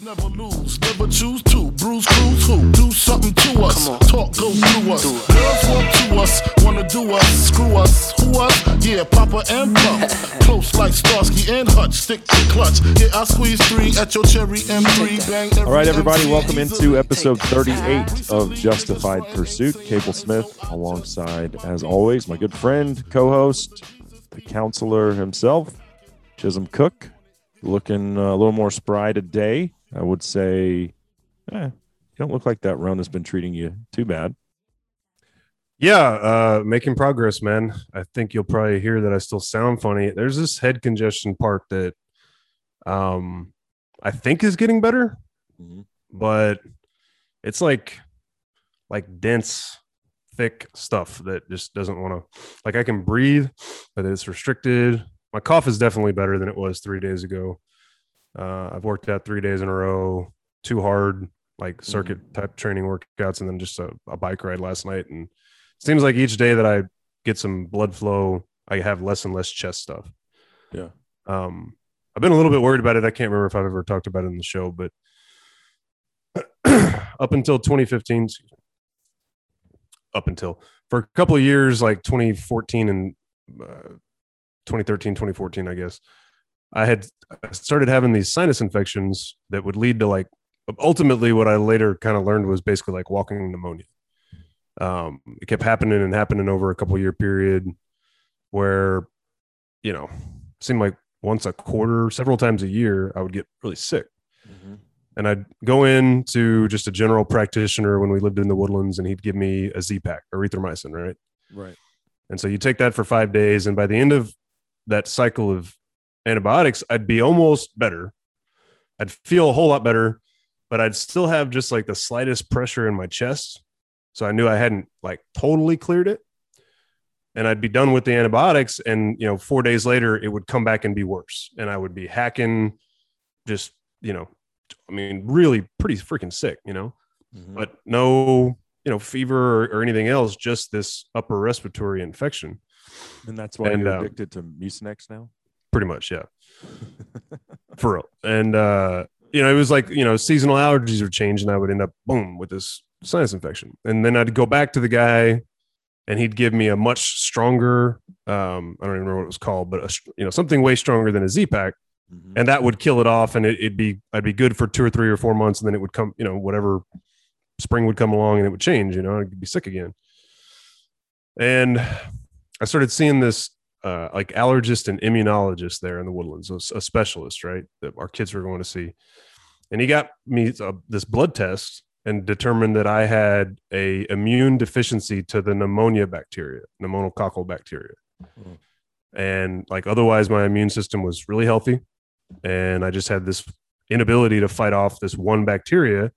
Never lose, never choose to. Bruise, cruise, who? Do something to us. Talk goes through us. Girls want to us, wanna do us. Screw us, who us? Yeah, Papa and Pump. Close like Starsky and Hutch. Stick to clutch. Yeah, I squeeze three at your cherry M3. Bang every All right, everybody, welcome into episode 38 of Justified Pursuit. Cable Smith, alongside, as always, my good friend, co host, the counselor himself, Chisholm Cook, looking uh, a little more spry today. I would say, eh, you don't look like that run has been treating you too bad. Yeah, uh, making progress, man. I think you'll probably hear that I still sound funny. There's this head congestion part that um I think is getting better, Mhm. but it's like like dense, thick stuff that just doesn't want to like I can breathe, but it's restricted. My cough is definitely better than it was three days ago. Uh, I've worked out three days in a row, too hard, like circuit type training workouts, and then just a, a bike ride last night. And it seems like each day that I get some blood flow, I have less and less chest stuff. Yeah. Um, I've been a little bit worried about it. I can't remember if I've ever talked about it in the show, but up until 2015, up until for a couple of years, like 2014 and uh, 2013, 2014, I guess, I had started having these sinus infections that would lead to like ultimately what I later kind of learned was basically like walking pneumonia. Um, it kept happening and happening over a couple year period where, you know, seemed like once a quarter, several times a year, I would get really sick. And I'd go in to just a general practitioner when we lived in the woodlands, and he'd give me a Z pack, erythromycin, right? Right. And so you take that for five days, and by the end of that cycle of antibiotics, I'd be almost better. I'd feel a whole lot better, but I'd still have just like the slightest pressure in my chest. So I knew I hadn't like totally cleared it. And I'd be done with the antibiotics. And, you know, four days later, it would come back and be worse. And I would be hacking, just, you know, I mean, really pretty freaking sick, you know, Mhm. but no, you know, fever or, or anything else, just this upper respiratory infection. And that's why And, you're um, addicted to Mucinex now? pretty much yeah. For real. And uh you know it was like you know seasonal allergies would change and i would end up boom with this sinus infection. And then i'd go back to the guy and he'd give me a much stronger um i don't even remember what it was called but a, you know something way stronger than a z-pack. Mhm. and that would kill it off and it, it'd be i'd be good for two or three or four months and then it would come you know whatever spring would come along and it would change you know i'd be sick again. And i started seeing this uh, like allergist and immunologist there in the woodlands a, a specialist right that our kids were going to see and he got me uh, this blood test and determined that i had a immune deficiency to the pneumonia bacteria pneumococcal bacteria Mm. and like otherwise my immune system was really healthy and I just had this inability to fight off this one bacteria.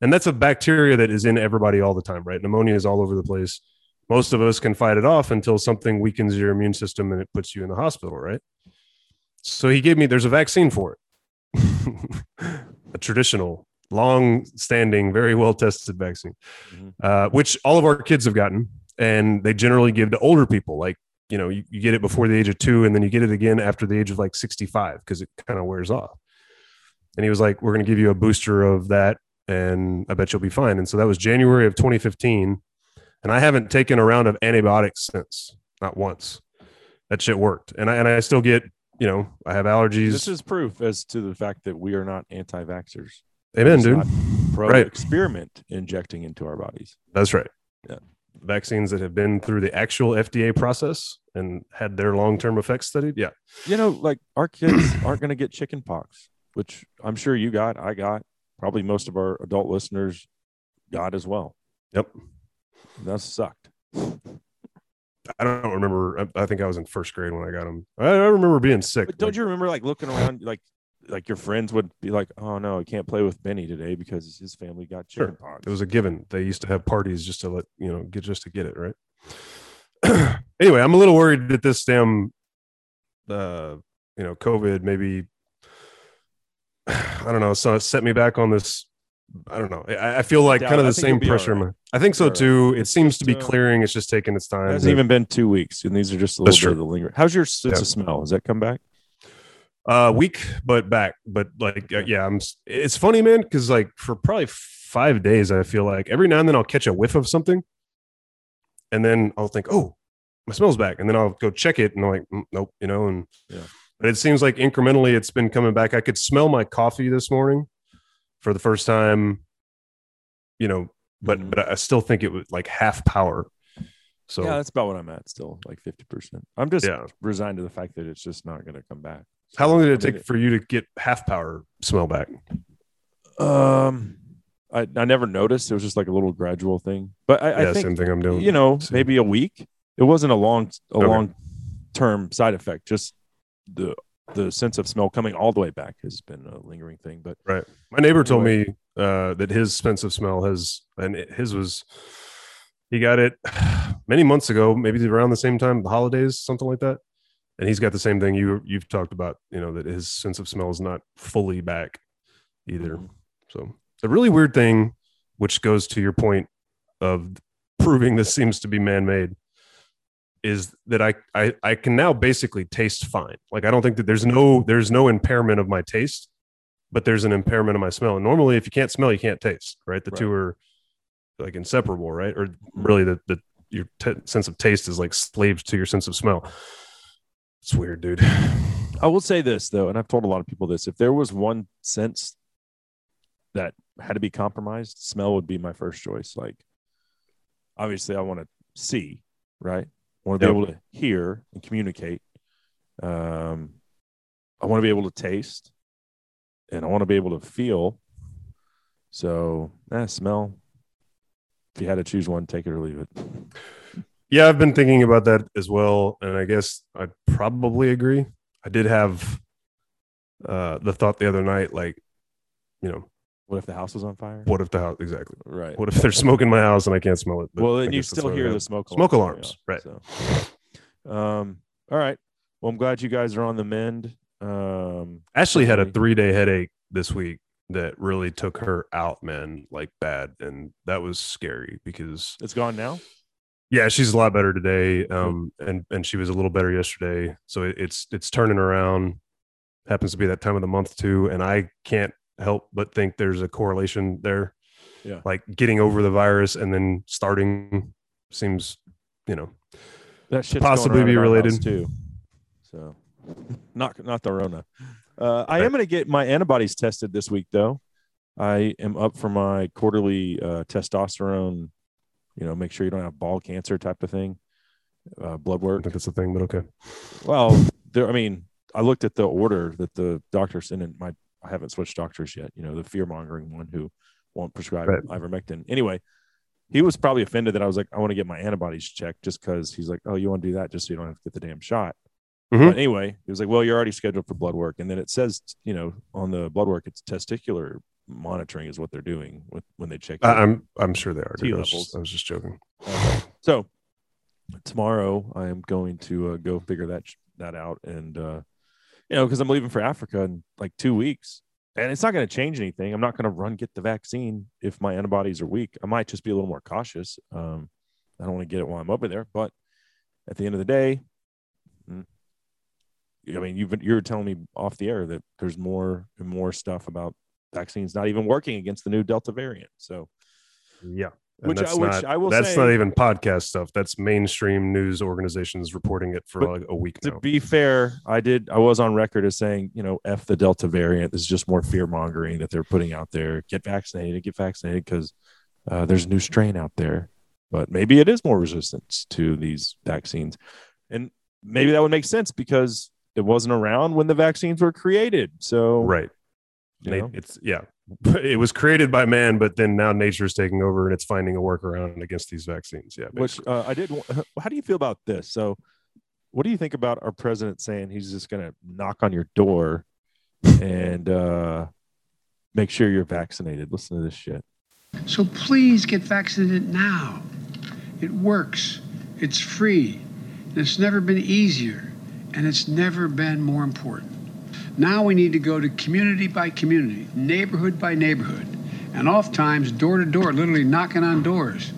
And that's a bacteria that is in everybody all the time, right? Pneumonia is all over the place. Most of us can fight it off until something weakens your immune system and it puts you in the hospital, right? So he gave me, there's a vaccine for it, a traditional, long standing, very well tested vaccine, Mhm. uh, which all of our kids have gotten. And they generally give to older people, like you know, you, you get it before the age of two, and then you get it again after the age of like 65 because it kind of wears off. And he was like, We're going to give you a booster of that, and I bet you'll be fine. And so that was January of 2015. And I haven't taken a round of antibiotics since, not once. That shit worked. And I, and I still get, you know, I have allergies. This is proof as to the fact that we are not anti vaxxers. Amen, dude. Pro Right. experiment injecting into our bodies. That's right. Yeah. Vaccines that have been through the actual FDA process and had their long term effects studied. Yeah. You know, like our kids aren't going to get chicken pox, which I'm sure you got, I got, probably most of our adult listeners got as well. Yep. That sucked. I don't remember. I, I think I was in first grade when I got them. I, I remember being sick. But don't like- you remember like looking around, like like your friends would be like, "Oh no, I can't play with Benny today because his family got Sure. pox." It was a given. They used to have parties just to let you know get just to get it right. anyway, I'm a little worried that this damn, uh, you know, COVID maybe. I don't know. So it set me back on this. I don't know. I, I feel like Yeah, kind of I the same pressure. right. I think so All right. too. It seems to be uh, clearing. It's just taking its time. It hasn't even been two weeks, and these are just a little bit true. of the linger. How's your sense Yeah. of smell? Has that come back? Uh, weak but back, but like uh, yeah, I'm. It's funny, man, because like for probably five days, I feel like every now and then I'll catch a whiff of something, and then I'll think, oh, my smell's back, and then I'll go check it, and I'm like, "Mm, nope, you know, and Yeah. but it seems like incrementally it's been coming back. I could smell my coffee this morning for the first time, you know, but Mhm. but I still think it was like half power. So yeah, that's about what I'm at still, like 50%. I'm just Yeah. resigned to the fact that it's just not going to come back. how long did I it mean, take for you to get half power smell back? Um, I, I never noticed. It was just like a little gradual thing. But I, yeah, I think same thing I'm doing. you know Same. maybe a week. It wasn't a long a Okay. long term side effect. Just the the sense of smell coming all the way back has been a lingering thing. But Right. My neighbor told me uh, that his sense of smell has, and it- his was, he got it many months ago, maybe around the same time, the holidays, something like that. And he's got the same thing you you've talked about, you know, that his sense of smell is not fully back either. Mhm. So the really weird thing, which goes to your point of proving this seems to be man-made, is that I, I I can now basically taste fine. Like I don't think that there's no there's no impairment of my taste, but there's an impairment of my smell. And normally, if you can't smell, you can't taste. Right? The two are like inseparable, right? Or really, the the your t- sense of taste is like slaves to your sense of smell. It's weird, dude. I will say this though, and I've told a lot of people this: if there was one sense that had to be compromised, smell would be my first choice. Like, obviously, I want to see, right? I want to be able to hear and communicate. Um, I want to be able to taste, and I want to be able to feel. So, eh, smell. If you had to choose one, take it or leave it. Yeah, I've been thinking about that as well, and I guess I'd probably agree. I did have uh, the thought the other night, like, you know, What if the house was on fire? what if the house exactly? Right. What if there's smoke in my house and I can't smell it? Well, then you still hear the smoke Smoke alarms, right. So, um, all right. Well, I'm glad you guys are on the mend. Um, Ashley had a three day headache this week that really took her out, man, like bad, and that was scary because it's gone now. yeah, she's a lot better today, um, and and she was a little better yesterday, so it, it's it's turning around. Happens to be that time of the month too, and I can't help but think there's a correlation there. Yeah. like getting over the virus and then starting seems, you know, That should Possibly be around at our house, related. too. So, not not the Rona. Uh, I Right. am going to get my antibodies tested this week, though. I am up for my quarterly uh, testosterone. You know, make sure you don't have ball cancer type of thing. Uh, blood I work. think that's the thing, but okay. Well, there. I mean, I looked at the order that the doctor sent in. My I haven't switched doctors yet. You know, the fear mongering one who won't prescribe Right. ivermectin. Anyway, he was probably offended that I was like, I want to get my antibodies checked, just because he's like, oh, you want to do that just so you don't have to get the damn shot. Mhm. But anyway, he was like, well, you're already scheduled for blood work, and then it says, you know, on the blood work, it's testicular monitoring is what they're doing with, when they check. I, I'm, I'm sure they are. I, was just, I was just joking. Okay. So tomorrow I am going to uh, go figure that that out, and uh, you know, because I'm leaving for Africa in like two weeks, and it's not going to change anything. I'm not going to run get the vaccine if my antibodies are weak. I might just be a little more cautious. Um, I don't want to get it while I'm over there, but at the end of the day, mm, I mean, you've you're telling me off the air that there's more and more stuff about vaccines not even working against the new Delta variant. So Yeah. And Which I- that's which not, I will that's say- not even podcast stuff. That's mainstream news organizations reporting it for like a week to now. be fair, I did. I was on record as saying, you know, f the Delta variant. This is just more fear mongering that they're putting out there. Get vaccinated, get vaccinated, because uh, there's a new strain out there. But maybe it is more resistance to these vaccines, and maybe that would make sense because it wasn't around when the vaccines were created. So, right. know, It's yeah. It was created by man, but then now nature is taking over and it's finding a workaround against these vaccines. Yeah. which uh, I did. How do you feel about this? So, what do you think about our president saying he's just going to knock on your door and uh, make sure you're vaccinated? Listen to this shit. So please get vaccinated now. It works, it's free, and it's never been easier, and it's never been more important. Now we need to go to community by community, neighborhood by neighborhood, and oftentimes door to door, literally knocking on doors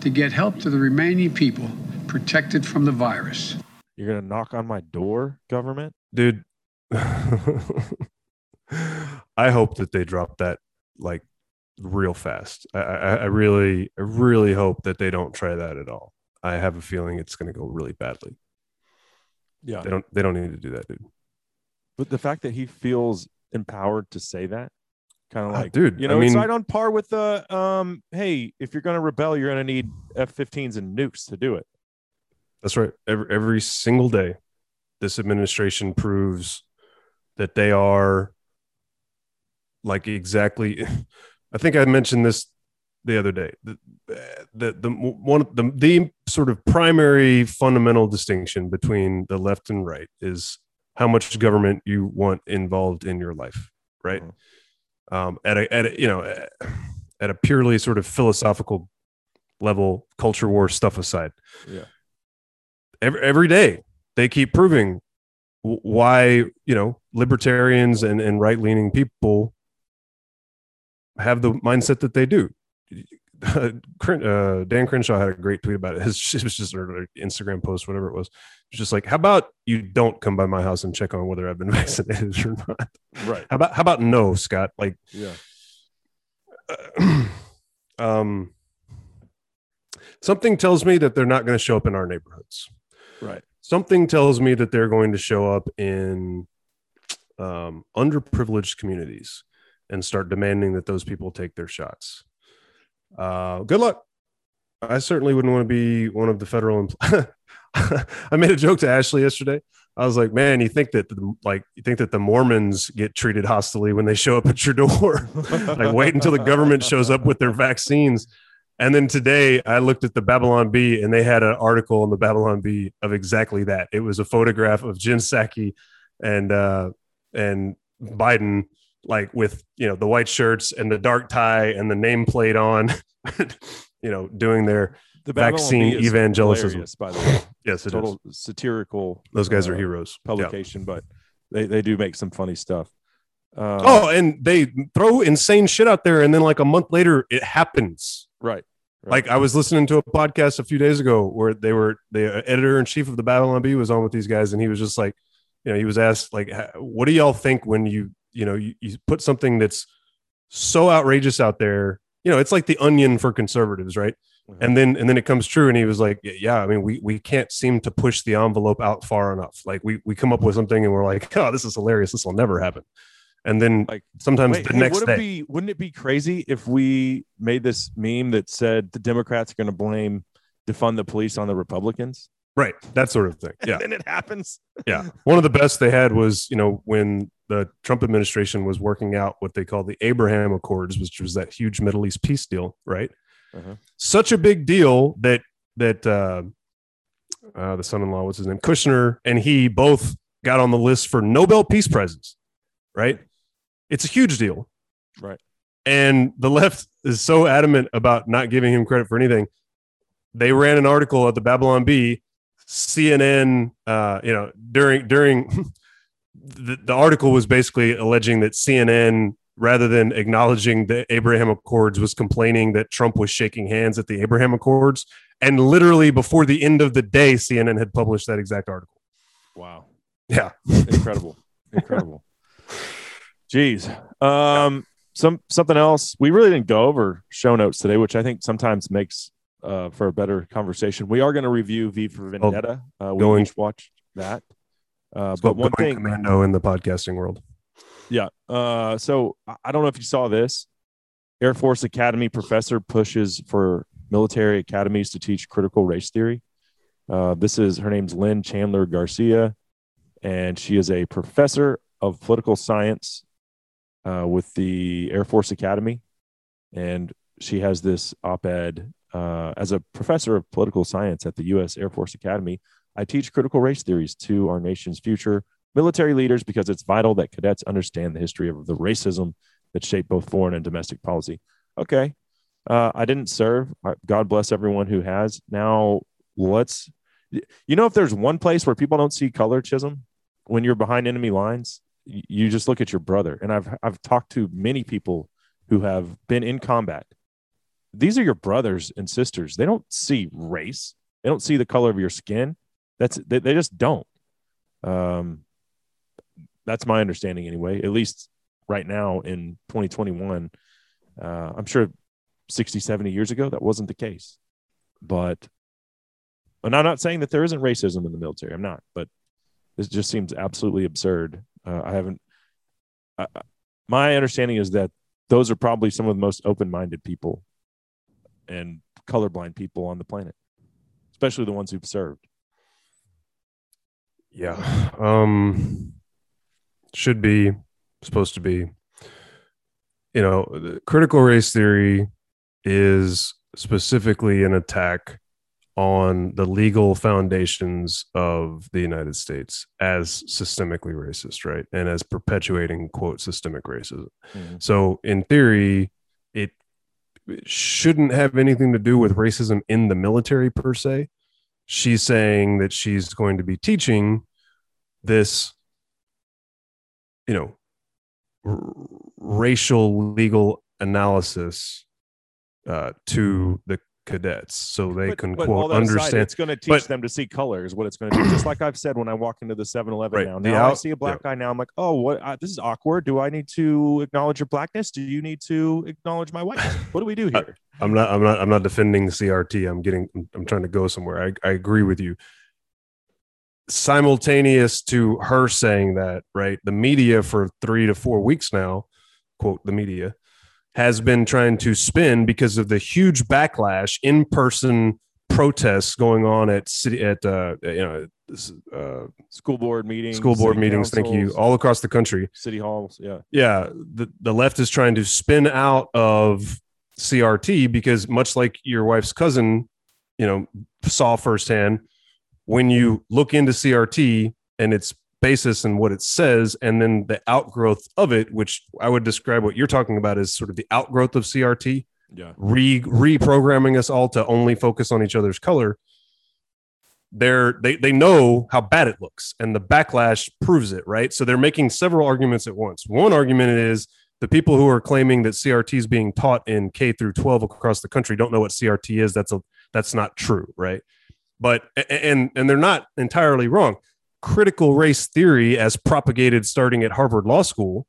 to get help to the remaining people protected from the virus. You're going to knock on my door, government? dude, I hope that they drop that like real fast. I, I, I really, I really hope that they don't try that at all. I have a feeling it's going to go really badly. Yeah. They don't, they don't need to do that, dude. But the fact that he feels empowered to say that, kind of Ah, like, dude, you I know, it's right on par with the, um, hey, if you're going to rebel, you're going to need F-15s and nukes to do it. That's right. Every every single day, this administration proves that they are like exactly. I think I mentioned this the other day. The the, the one the the sort of primary fundamental distinction between the left and right is how much government you want involved in your life, right? Um, at a at a, you know at a purely sort of philosophical level, culture war stuff aside Yeah. every, every day they keep proving w- why you know libertarians and, and right-leaning people have the mindset that they do Uh, dan crenshaw had a great tweet about it His, it was just an instagram post whatever it was it's just like how about you don't come by my house and check on whether i've been vaccinated or not Right. how about how about no scott like Yeah. um something tells me that they're not going to show up in our neighborhoods Right. something tells me that they're going to show up in um, underprivileged communities and start demanding that those people take their shots. Uh, good luck. I certainly wouldn't want to be one of the federal. Empl- I made a joke to Ashley yesterday. I was like, "Man, you think that the, like you think that the Mormons get treated hostily when they show up at your door? like, wait until the government shows up with their vaccines." And then today I looked at the Babylon Bee and they had an article on the Babylon Bee of exactly that. It was a photograph of Jen Psaki and uh and Biden like with you know the white shirts and the dark tie and the nameplate on you know doing their The Vaccine is evangelicism. by the way. yes it is. Total satirical. those guys are uh, heroes Yeah. Publication, but they, they do make some funny stuff. Uh, oh and they throw insane shit out there and then like a month later it happens right. Right. Like I was listening to a podcast a few days ago where they were the editor in chief of the Babylon Bee was on with these guys, and he was just like, you know, he was asked like, "What do y'all think when you, you know, you, you put something that's so outrageous out there? You know, it's like the onion for conservatives, right? Mhm. And then and then it comes true, and he was like, "Yeah, I mean, we we can't seem to push the envelope out far enough. Like we we come up with something, and we're like, oh, this is hilarious. This will never happen." And then Like, sometimes Wait, the next would day, it be wouldn't it be crazy if we made this meme that said the Democrats are going to blame defund the police on the Republicans? right? That sort of thing. Yeah. And then it happens. Yeah. One of the best they had was, you know, when the Trump administration was working out what they call the Abraham Accords, which was that huge Middle East peace deal, right? Uh-huh. Such a big deal that that uh, uh, the son-in-law, what's his name, Kushner, and he both got on the list for Nobel Peace Prizes, right? It's a huge deal, Right. And the left is so adamant about not giving him credit for anything. They ran an article at the Babylon Bee CNN, uh, you know, during during the, the article was basically alleging that CNN, rather than acknowledging the Abraham Accords, was complaining that Trump was shaking hands at the Abraham Accords. And literally before the end of the day, CNN had published that exact article. Wow. Yeah. Incredible. Incredible. Jeez. Um some something else. We really didn't go over show notes today, which I think sometimes makes uh for a better conversation. We are going to review V for Vendetta. Uh we going- watched that. Uh It's but one thing commando in the podcasting world. Yeah. Uh, so I- I don't know if you saw this. Air Force Academy professor pushes for military academies to teach critical race theory. Uh, this is her name's Lynn Chandler Garcia, and she is a professor of political science uh, with the Air Force Academy. And she has this op ed uh, as a professor of political science at the U.S. Air Force Academy. I teach critical race theories to our nation's future military leaders because it's vital that cadets understand the history of the racism that shaped both foreign and domestic policy. Okay. Uh, I didn't serve. God bless everyone who has. Now let's, you know, if there's one place where people don't see color, Chisholm, when you're behind enemy lines, you just look at your brother. And I've, I've talked to many people who have been in combat. These are your brothers and sisters. They don't see race. They don't see the color of your skin. That's, they, they just don't. Um, that's my understanding anyway. At least right now in 2021, uh, I'm sure 60, 70 years ago that wasn't the case. But, and I'm not saying that there isn't racism in the military. I'm not, but this just seems absolutely absurd. Uh, I haven't. My understanding is that those are probably some of the most open-minded people and colorblind people on the planet, especially the ones who've served. Yeah. Um should be supposed to be you know, the critical race theory is specifically an attack on the legal foundations of the United States as systemically racist, right? And as perpetuating quote systemic racism. Mm-hmm. So in theory, it shouldn't have anything to do with racism in the military per se. She's saying that she's going to be teaching this, you know, r- racial legal analysis uh, to the cadets so they But- can but quote that aside, understand. it's going to teach but- them to see color is what it's going to do. Just like I've said when I walk into the 7-Eleven Right, now. Now I out- see a black guy now. I'm like, oh, what? Uh, this is awkward. Do I need to acknowledge your blackness? Do you need to acknowledge my whiteness? What do we do here? I'm not. I'm not. I'm not defending CRT. I'm getting. I'm trying to go somewhere. I, I agree with you. Simultaneous to her saying that, right? The media for three to four weeks now, quote the media, has been trying to spin because of the huge backlash, in person protests going on at city at uh, you know uh, School board meetings, school board meetings. Thank you, all across the country. city halls. Yeah. yeah the, the left is trying to spin out of crt because much like your wife's cousin you know saw firsthand when you look into crt and its basis and what it says and then the outgrowth of it which i would describe what you're talking about as sort of the outgrowth of crt Yeah. re reprogramming us all to only focus on each other's color they're they they know how bad it looks and the backlash proves it right so they're making several arguments at once one argument is the people who are claiming that crt is being taught in k through 12 across the country don't know what crt is. That's a that's not true right? But and and they're not entirely wrong. Critical race theory as propagated starting at harvard law school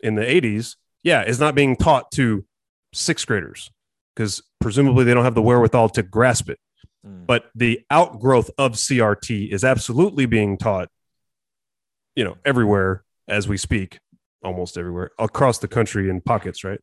in the 80s yeah is not being taught to sixth graders because presumably they don't have the wherewithal to grasp it. Mm. but the outgrowth of CRT is absolutely being taught, you know, everywhere as we speak, almost everywhere across the country in pockets, right?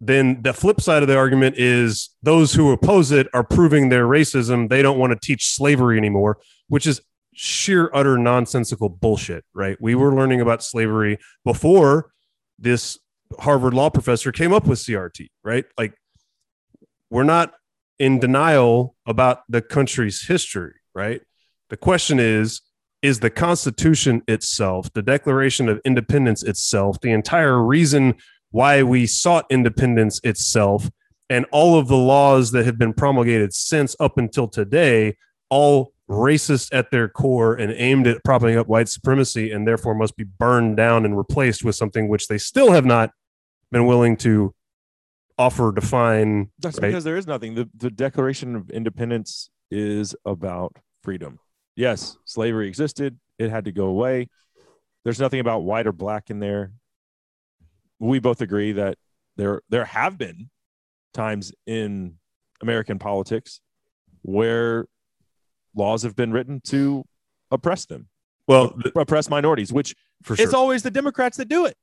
Then the flip side of the argument is those who oppose it are proving their racism. They don't want to teach slavery anymore, which is sheer, utter nonsensical bullshit, right? We were learning about slavery before this Harvard law professor came up with CRT, right? Like, we're not in denial about the country's history, right? The question is is the Constitution itself, the Declaration of Independence itself, the entire reason why we sought independence itself, and all of the laws that have been promulgated since up until today, all racist at their core and aimed at propping up white supremacy, and therefore must be burned down and replaced with something which they still have not been willing to offer, define. That's right? because there is nothing. The, the Declaration of Independence is about freedom. Yes, slavery existed, it had to go away. There's nothing about white or black in there. We both agree that there there have been times in American politics where laws have been written to oppress them, well, th- oppress minorities, which for sure. it's always the Democrats that do it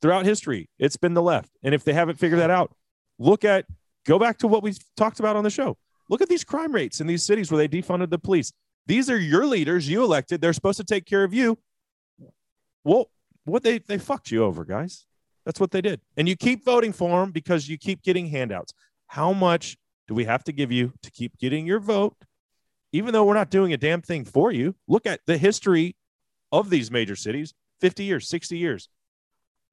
throughout history. It's been the left. And if they haven't figured that out, look at go back to what we talked about on the show. Look at these crime rates in these cities where they defunded the police. These are your leaders you elected. They're supposed to take care of you. Well, what they they fucked you over, guys. That's what they did. And you keep voting for them because you keep getting handouts. How much do we have to give you to keep getting your vote? Even though we're not doing a damn thing for you. Look at the history of these major cities 50 years, 60 years.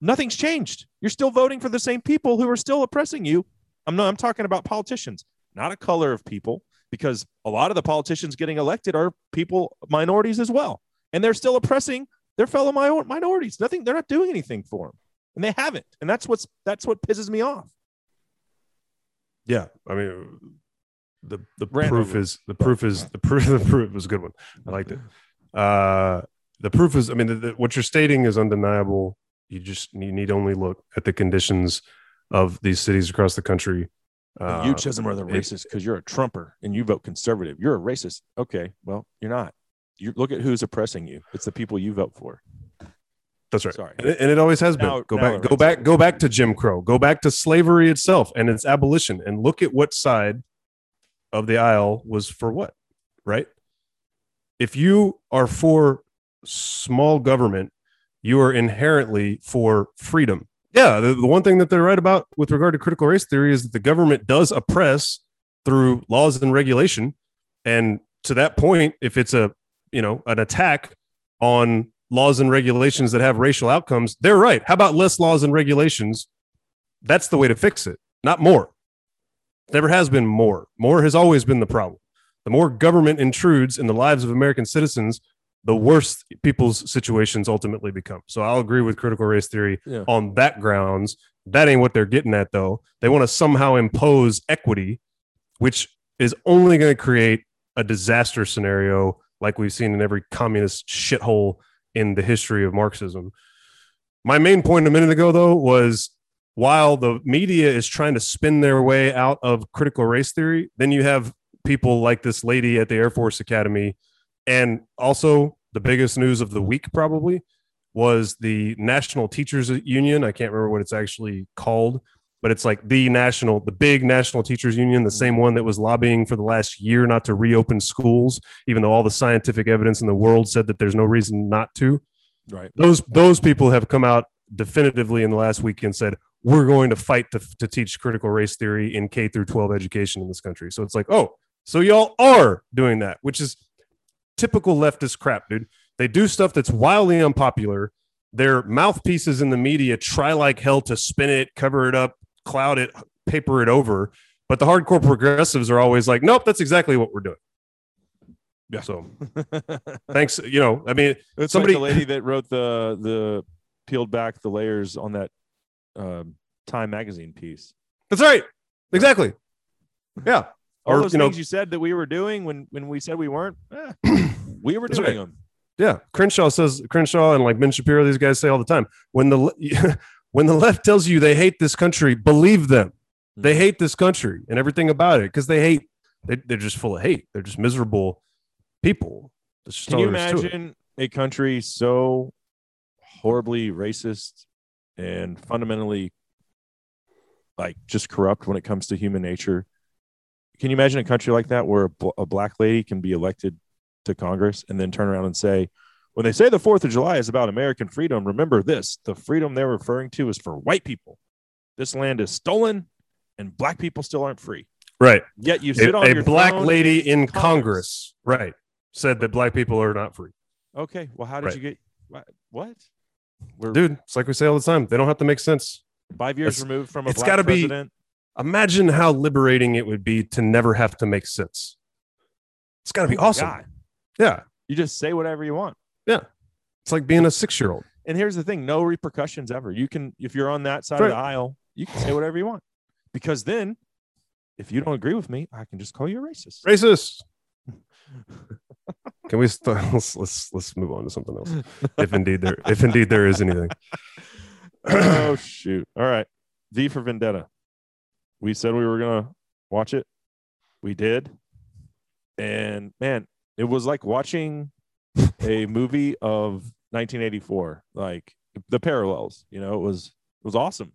Nothing's changed. You're still voting for the same people who are still oppressing you. I'm not I'm talking about politicians, not a color of people, because a lot of the politicians getting elected are people minorities as well. And they're still oppressing their fellow minorities. Nothing, they're not doing anything for them. And they haven't. And that's what's that's what pisses me off. Yeah, I mean, the the Rant proof over. is the proof is the proof the proof was a good one. I liked it. Uh, the proof is, I mean, the, the, what you're stating is undeniable. You just you need only look at the conditions of these cities across the country. And you Uh, Chisholm are the it- racist because you're a Trumper and you vote conservative. You're a racist. Okay, well, you're not. You look at who's oppressing you. It's the people you vote for. That's right. Sorry. And it, and it always has been. Now- go now back, it go back, go back to Jim Crow. Go back to slavery itself and its abolition, and look at what side of the aisle was for what, right? If you are for small government, you are inherently for freedom. Yeah, the, the one thing that they're right about with regard to critical race theory is that the government does oppress through laws and regulation, and to that point, if it's a you know an attack on laws and regulations that have racial outcomes, they're right. How about less laws and regulations? That's the way to fix it, not more. Never has been more. More has always been the problem. The more government intrudes in the lives of American citizens, the worse people's situations ultimately become. So I'll agree with critical race theory Yeah. on that grounds. That ain't what they're getting at, though. They want to somehow impose equity, which is only going to create a disaster scenario like we've seen in every communist shithole in the history of Marxism. My main point a minute ago, though, was while the media is trying to spin their way out of critical race theory, then you have people like this lady at the Air Force Academy. And also, the biggest news of the week probably was the National Teachers Union. I can't remember what it's actually called, but it's like the national, the big National Teachers Union, the same one that was lobbying for the last year not to reopen schools, even though all the scientific evidence in the world said that there's no reason not to Right. those those people have come out definitively in the last week and said we're going to fight to, to teach critical race theory in K through 12 education in this country. So it's like, oh, so y'all are doing that, which is typical leftist crap, dude. They do stuff that's wildly unpopular. Their mouthpieces in the media try like hell to spin it, cover it up, cloud it, paper it over. But the hardcore progressives are always like, nope, that's exactly what we're doing. Yeah. So thanks. You know, I mean, It's Somebody- like the lady that wrote the the peeled back the layers on that um, Time magazine piece. that's right. Exactly. Yeah. All Or, those you know- things you said that we were doing when when we said we weren't, eh, we were doing right. them. Yeah, Crenshaw says Crenshaw and like Ben Shapiro. These guys say all the time when the when the left tells you they hate this country, believe them. They Mhm. hate this country and everything about it because they hate. They, they're just full of hate. They're just miserable people. Can you there is to it. imagine a country so horribly racist and fundamentally like just corrupt when it comes to human nature? Can you imagine a country like that where a, bl- a black lady can be elected to Congress and then turn around and say, when they say the 4th of July is about American freedom, remember this the freedom they're referring to is for white people. This land is stolen and black people still aren't free. Right. Yet you A, sit on a your black lady in Congress. Congress, right, said that black people are not free. Okay, well, how did Right. you get what? what? We're Dude, it's like we say all the time. They don't have to make sense. five years it's- removed from a it's black gotta be- president. Imagine how liberating it would be to never have to make sense. It's got to be Oh awesome. God. Yeah. You just say whatever you want. Yeah. It's like being a six year old. And here's the thing: no repercussions ever. You can, if you're on that side Right. of the aisle, you can say whatever you want. Because then, if you don't agree with me, I can just call you a racist. racist. Can we st- let's, let's let's move on to something else? If indeed there if indeed there is anything. oh shoot! All right, V for Vendetta. We said we were gonna watch it. We did, and man, it was like watching a movie of 1984. Like the parallels, you know, it was it was awesome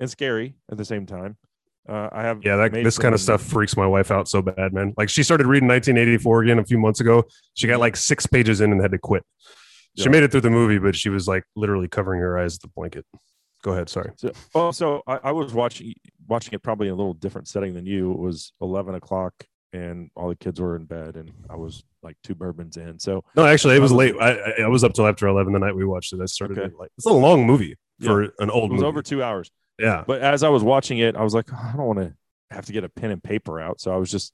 and scary at the same time. Uh, I have Yeah, that this kind of stuff freaks my wife out so bad, man. Like she started reading 1984 again a few months ago. She got like six pages in and had to quit. She Yeah. made it through the movie, but she was like literally covering her eyes with the blanket. Go ahead, sorry. So, oh, so I, I was watching watching it probably in a little different setting than you. It was 11 o'clock and all the kids were in bed, and I was like two bourbons in. So No, actually, it was I late. I, I- I was up till after 11 the night we watched it. I started Okay. like it's a long movie for an old it was movie. over two hours. yeah, But as I was watching it, I was like, I don't want to have to get a pen and paper out. So I was just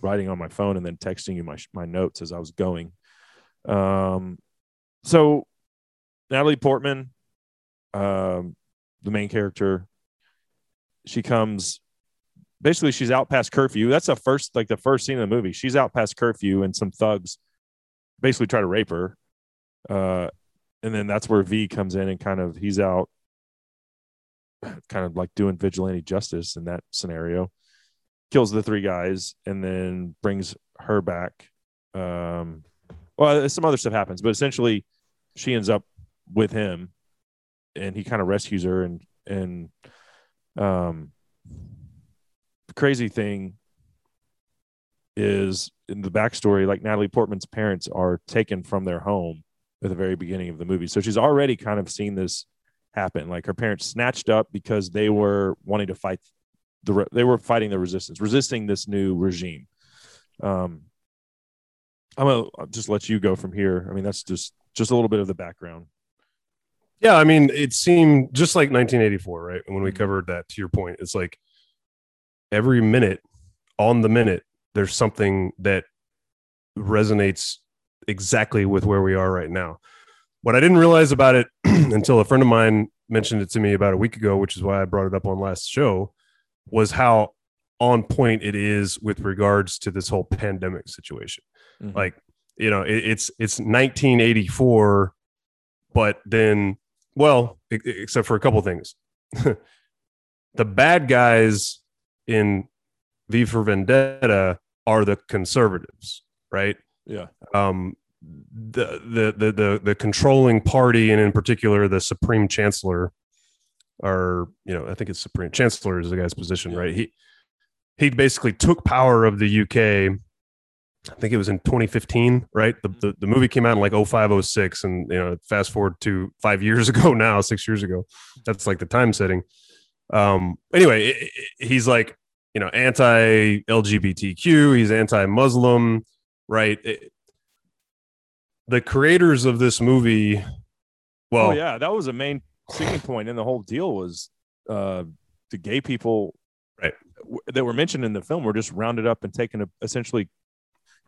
writing on my phone and then texting you my my notes as I was going. Um, so Natalie Portman, um, the main character, she comes. Basically, she's out past curfew. That's the first, like the first scene of the movie. She's out past curfew, and some thugs basically try to rape her. Uh, and then that's where V comes in and kind of he's out, kind of like doing vigilante justice in that scenario, kills the three guys, and then brings her back. Um, well, some other stuff happens, but essentially, she ends up with him, and he kind of rescues her. And and um, the crazy thing is in the backstory, like Natalie Portman's parents are taken from their home at the very beginning of the movie. So she's already kind of seen this happen. Like her parents snatched up because they were wanting to fight the they were fighting the resistance, resisting this new regime. Um, I'm gonna just let you go from here. I mean, that's just just a little bit of the background. Yeah, I mean, it seemed just like 1984, right? When we covered that, to your point, it's like every minute on the minute, there's something that resonates exactly with where we are right now. What I didn't realize about it until a friend of mine mentioned it to me about a week ago, which is why I brought it up on last show, was how on point it is with regards to this whole pandemic situation. Mhm. Like, you know, it, it's it's 1984, but then, well, except for a couple things, the bad guys in V for Vendetta are the conservatives, right? yeah, um, the, the the the the controlling party, and in particular the Supreme Chancellor, are you know I think it's Supreme Chancellor is the guy's position, Yeah. right? He he basically took power of the UK. I think it was in 2015, right? The, the, the movie came out in like 05, 06, and you know, fast forward to five years ago now, six years ago. That's like the time setting. Um, anyway, i- i- he's like, you know, anti LGBTQ, he's anti Muslim, right? It- the creators of this movie, well, oh yeah, that was a main sticking point in the whole deal was uh, the gay people Right. that were mentioned in the film were just rounded up and taken to essentially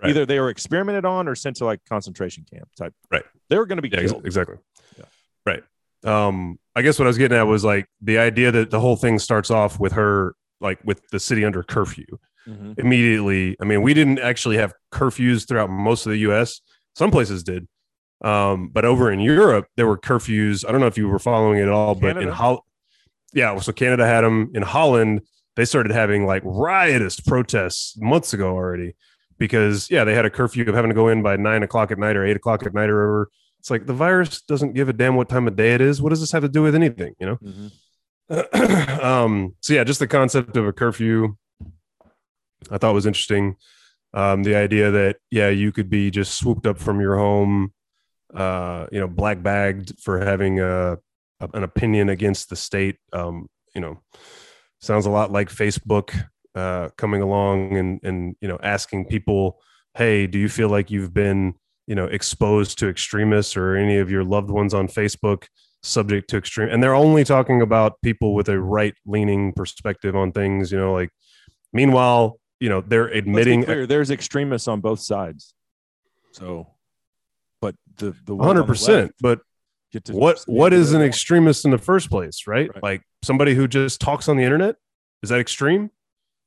Right. either they were experimented on or sent to like concentration camp type. Right. They were going to be Yeah, ex- exactly. Yeah. Right. Um, I guess what I was getting at was like the idea that the whole thing starts off with her like with the city under curfew Mhm. immediately. I mean, we didn't actually have curfews throughout most of the US. Some places did. Um, but over in Europe, there were curfews. I don't know if you were following it at all, but in Canada? Hol- yeah, so Canada had them in Holland. They started having like riotous protests months ago already because yeah, they had a curfew of having to go in by nine o'clock at night or eight o'clock at night or whatever. It's like the virus doesn't give a damn what time of day it is. What does this have to do with anything? You know? Mhm. um, so yeah, just the concept of a curfew, I thought was interesting. Um, the idea that yeah, you could be just swooped up from your home, uh, you know, black bagged for having a, an opinion against the state. Um, you know, sounds a lot like Facebook uh, coming along and and you know asking people, hey, do you feel like you've been you know exposed to extremists or any of your loved ones on Facebook? subject to extreme and they're only talking about people with a right leaning perspective on things you know like meanwhile you know they're admitting clear, there's extremists on both sides. So, but the the the 100% but get to what what is an extremist in the first place right? Right. like somebody who just talks on the internet is that extreme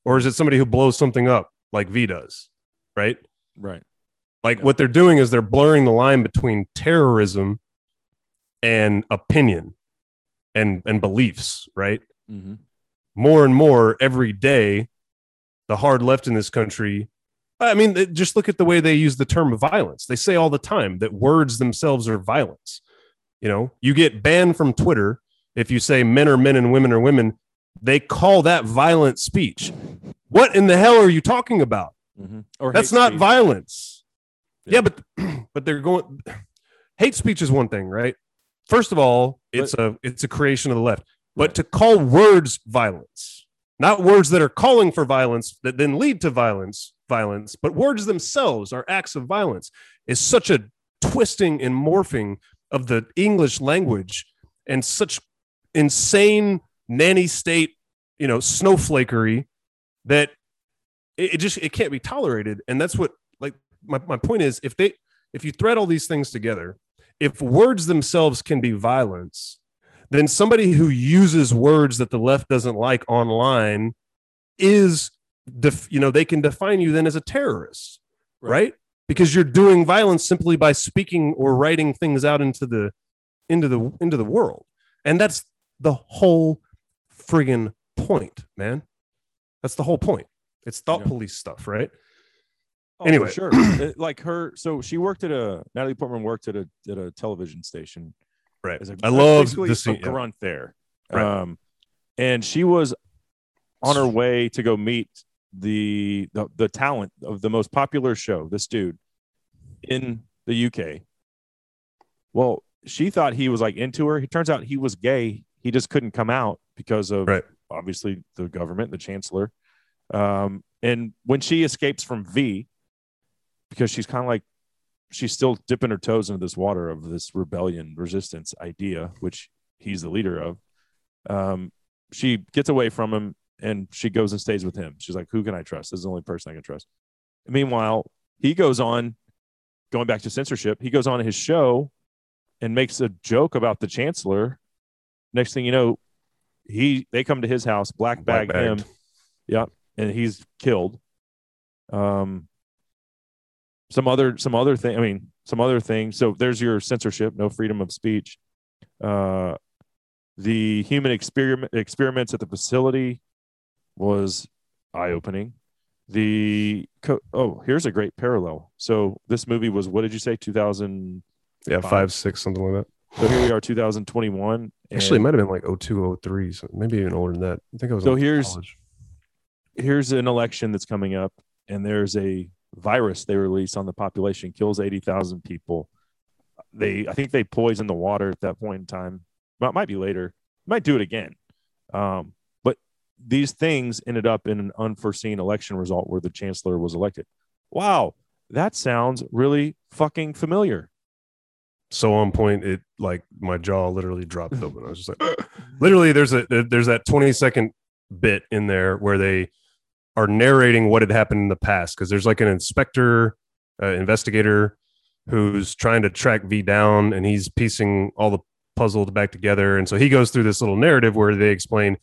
or is it somebody who blows something up like v does right right? like Yeah. what they're doing is they're blurring the line between terrorism and opinion and and beliefs right Mm-hmm. more and more every day the hard left in this country i mean just look at the way they use the term violence they say all the time that words themselves are violence you know you get banned from twitter if you say men are men and women are women they call that violent speech what in the hell are you talking about Mm-hmm. Or that's not speech. violence Yeah. yeah. but but they're going hate speech is one thing right first of all it's a it's a creation of the left but to call words violence not words that are calling for violence that then lead to violence violence but words themselves are acts of violence is such a twisting and morphing of the english language and such insane nanny state you know snowflakery that it, it just it can't be tolerated and that's what like my, my point is if they if you thread all these things together if words themselves can be violence then somebody who uses words that the left doesn't like online is def, you know they can define you then as a terrorist Right. right, because you're doing violence simply by speaking or writing things out into the into the into the world. And that's the whole friggin' point, man. That's the whole point. It's thought Yeah. police stuff, right? Oh, Anyway. sure. It- like her, so she worked at a Natalie Portman worked at a at a television station. Right. As a, I love this a scene. yeah. grunt there. Right. Um, and she was on her way to go meet the, the the talent of the most popular show, this dude in the UK. Well, she thought he was like into her. It turns out he was gay. He just couldn't come out because of Right. obviously the government, the chancellor. Um, and when she escapes from V, because she's kind of like she's still dipping her toes into this water of this rebellion resistance idea, which he's the leader of. Um, she gets away from him and she goes and stays with him. She's like, Who can I trust? This is the only person I can trust. meanwhile, he goes on, going back to censorship, he goes on his show and makes a joke about the chancellor. Next thing you know, he they come to his house, black bag him, Yeah, and he's killed. Um, some other some other thing. I mean, some other things. So there's your censorship, no freedom of speech. Uh, the human experiment experiments at the facility was eye opening. The co- oh, here's a great parallel. So this movie was what did you say, 2000? Yeah, Five. five, six, something like that. So here we are, 2021. Actually, it might have been like 02, 03, so maybe even older than that. I think I was So in here's- college. here's an election that's coming up, and there's a virus they release on the population, kills 80,000 people. They, I think they poison the water at that point in time. Well, it might be later. Might do it again. Um, but these things ended up in an unforeseen election result where the chancellor was elected. Wow, that sounds really fucking familiar. So on point it like my jaw literally dropped open. I was just like literally there's a there's that 20 second bit in there where they are narrating what had happened in the past because there's like an inspector uh, investigator who's trying to track v down and he's piecing all the puzzles back together. And so he goes through this little narrative where they explain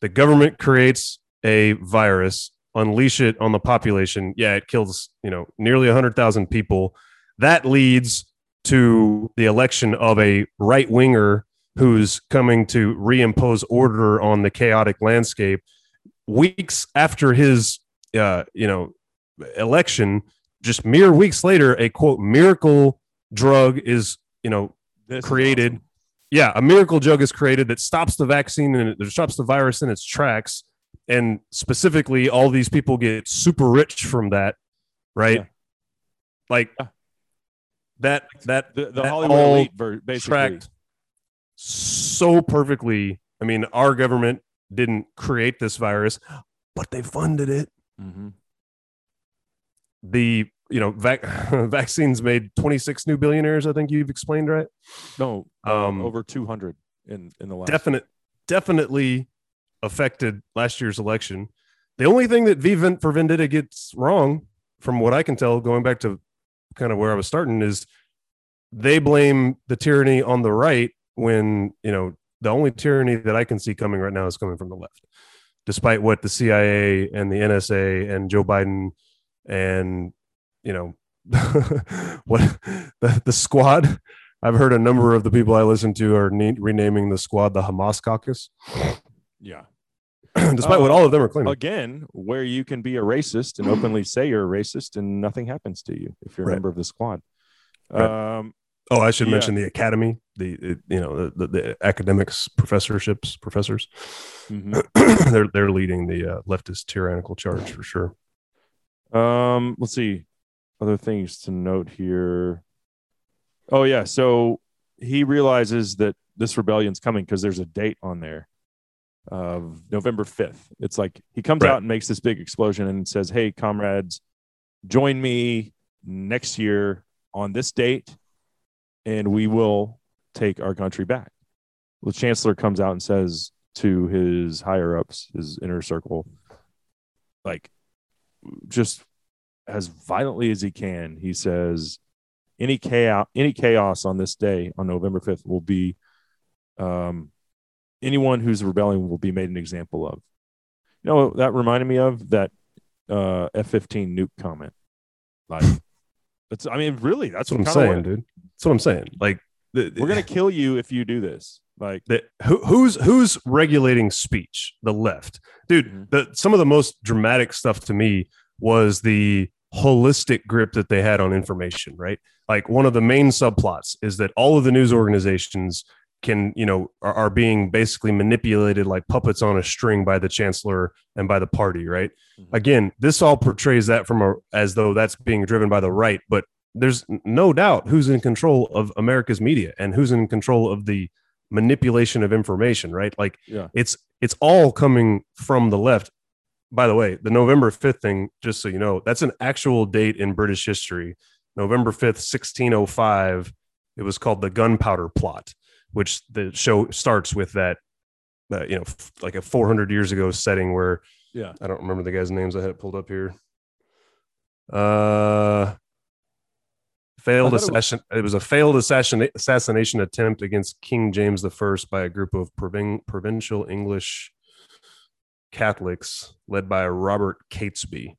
the government creates a virus unleash it on the population. Yeah it kills you know nearly 100000 people. That leads to the election of a right winger who's coming to reimpose order on the chaotic landscape weeks after his uh, you know election just mere weeks later a quote miracle drug is you know This created awesome. yeah a miracle drug is created that stops the vaccine and it stops the virus in its tracks and specifically all these people get super rich from that right Yeah. like Yeah. That that the, the that Hollywood elite, ver- basically. tracked so perfectly i mean our government didn't create this virus but they funded it Mhm. the you know vac- vaccines made 26 new billionaires i think you've explained right No, Um, um, over 200 in in the last. definite definitely affected last year's election. The only thing that V for Vendetta gets wrong, from what I can tell, going back to kind of where I was starting, is they blame the tyranny on the right when you know the only tyranny that I can see coming right now is coming from the left, despite what the CIA and the NSA and Joe Biden and you know what the, the squad I've heard a number of the people I listen to are ne- renaming the squad the Hamas caucus, Yeah. despite what Uh, all of them are claiming. Again, where you can be a racist and openly say you're a racist and nothing happens to you if you're a Right. member of the squad. Right. Um, Oh, I should Yeah. mention the academy, the it- you know the, the, the academics, professorships, professors. mhm. they're they're leading the uh, leftist tyrannical charge for sure. Um, let's see. Other things to note here. Oh yeah, so he realizes that this rebellion's coming because there's a date on there of November 5th. It's like he comes Right. out and makes this big explosion and says, "Hey comrades, join me next year on this date and we will take our country back." The chancellor comes out and says to his higher ups, his inner circle, like just as violently as he can. He says, "Any chaos, any chaos on this day, on November fifth, will be um, anyone who's rebelling will be made an example of." You know, that reminded me of that uh, F fifteen nuke comment. Like, That's, I mean, really, that's, That's what I'm saying, dude. That's what I'm saying. Like, the, We're gonna kill you if you do this. Like, the, who, who's who's regulating speech? The left, dude. Mhm. The some of the most dramatic stuff to me was the holistic grip that they had on information. Right, like one of the main subplots is that all of the news organizations can, you know, are, are being basically manipulated like puppets on a string by the chancellor and by the party. Right. Mhm. Again, this all portrays that from a as though that's being driven by the right, but there's no doubt who's in control of America's media and who's in control of the manipulation of information, right? Like Yeah. it's it's all coming from the left. By the way, the November 5th thing, just so you know, that's an actual date in British history. November 5th, 1605. It was called the gunpowder plot, which the show starts with that uh, you know, f- like a 400 years ago setting where yeah, I don't remember the guys' names. I had it pulled up here. Uh, failed thought it was- assassin. It was a failed assassin assassination attempt against King James I by a group of provin- provincial English Catholics led by Robert Catesby,